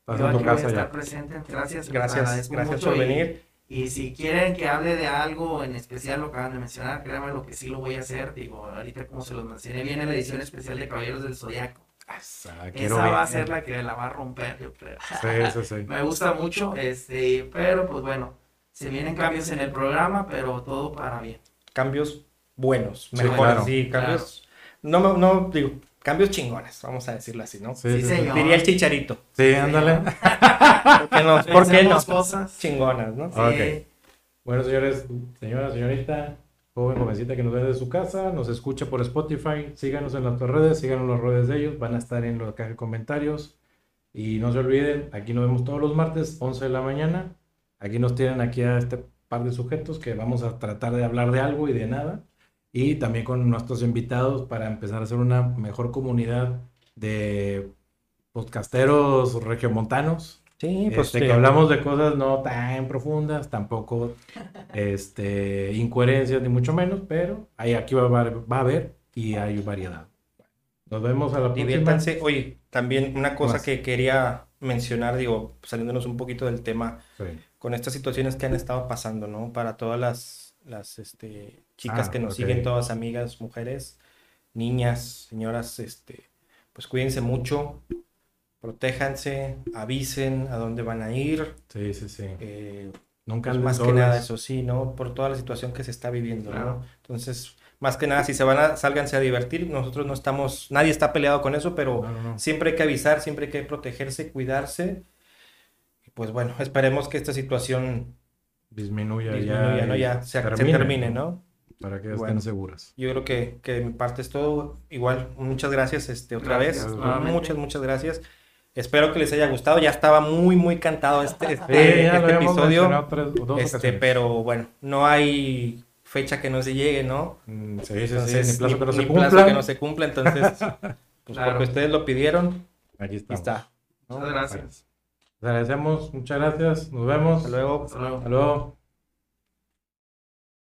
Estás yo en tu aquí voy a estar ya. presente. Gracias, Gracias, agradezco gracias mucho por y- venir. Y si quieren que hable de algo en especial, lo acaban de mencionar, créanme lo que sí lo voy a hacer. Digo, ahorita como se los mencioné, viene la edición especial de Caballeros del Zodiaco. Esa, Esa quiero va a ser la que la va a romper, yo creo. Sí, sí, sí. Me gusta mucho, este, pero pues bueno, se vienen cambios en el programa, pero todo para bien. Cambios buenos, Sí, mejores, claro. sí, cambios... No, me- no, digo, cambios chingones, vamos a decirlo así, ¿no? Sí, Sí, señor. Diría el chicharito. Sí, ándale. ¿Por qué no? ¿Por qué no? Cosas. Chingonas, ¿no? Sí. Ok. Bueno, señores, señora, señorita, joven, jovencita que nos ve de su casa, nos escucha por Spotify, síganos en nuestras redes, síganos en las redes de ellos, van a estar en la caja de comentarios. Y no se olviden, aquí nos vemos todos los martes, 11 de la mañana. Aquí nos tienen aquí a este par de sujetos que vamos a tratar de hablar de algo y de nada. Y también con nuestros invitados para empezar a hacer una mejor comunidad de podcasteros regiomontanos. Sí, pues Este, sí. que hablamos de cosas no tan profundas, tampoco este, incoherencias ni mucho menos, pero ahí aquí va a haber, va a haber y hay variedad. Nos vemos a la próxima. Diviértanse. Oye, también una cosa Más. que quería mencionar, digo, saliéndonos un poquito del tema, Sí. con estas situaciones que han estado pasando, ¿no? Para todas las, las este, chicas Ah, que nos siguen, todas amigas, mujeres, niñas, señoras, este, pues cuídense mucho, protéjanse, avisen a dónde van a ir, Sí, sí, sí. eh, Nunca pues más que nada eso sí, ¿no? Por toda la situación que se está viviendo, ¿no? Entonces, más que nada, si se van a, sálganse a divertir, nosotros no estamos, nadie está peleado con eso, pero No, no, no. siempre hay que avisar, siempre hay que protegerse, cuidarse. Y pues bueno, esperemos que esta situación Disminuya, disminuya, ya. ¿no? Ya se, se termine, termine, ¿no? Para que estén Bueno. seguras. Yo creo que, que de mi parte es todo. Igual, muchas gracias este, otra Gracias, vez. nuevamente. Muchas, muchas gracias. Espero que les haya gustado. Ya estaba muy, muy cantado este, este, Sí, este habíamos episodio. tres Este, pero bueno, no hay fecha que no se llegue, ¿no? Mm, Sí, sí, sí, Entonces, ni plazo que no se plazo cumpla. que no se cumpla. Entonces, pues Claro. porque ustedes lo pidieron, Aquí está. ¿no? Muchas gracias. Les agradecemos, muchas gracias. Nos vemos. Hasta luego. Hasta luego. Hasta luego.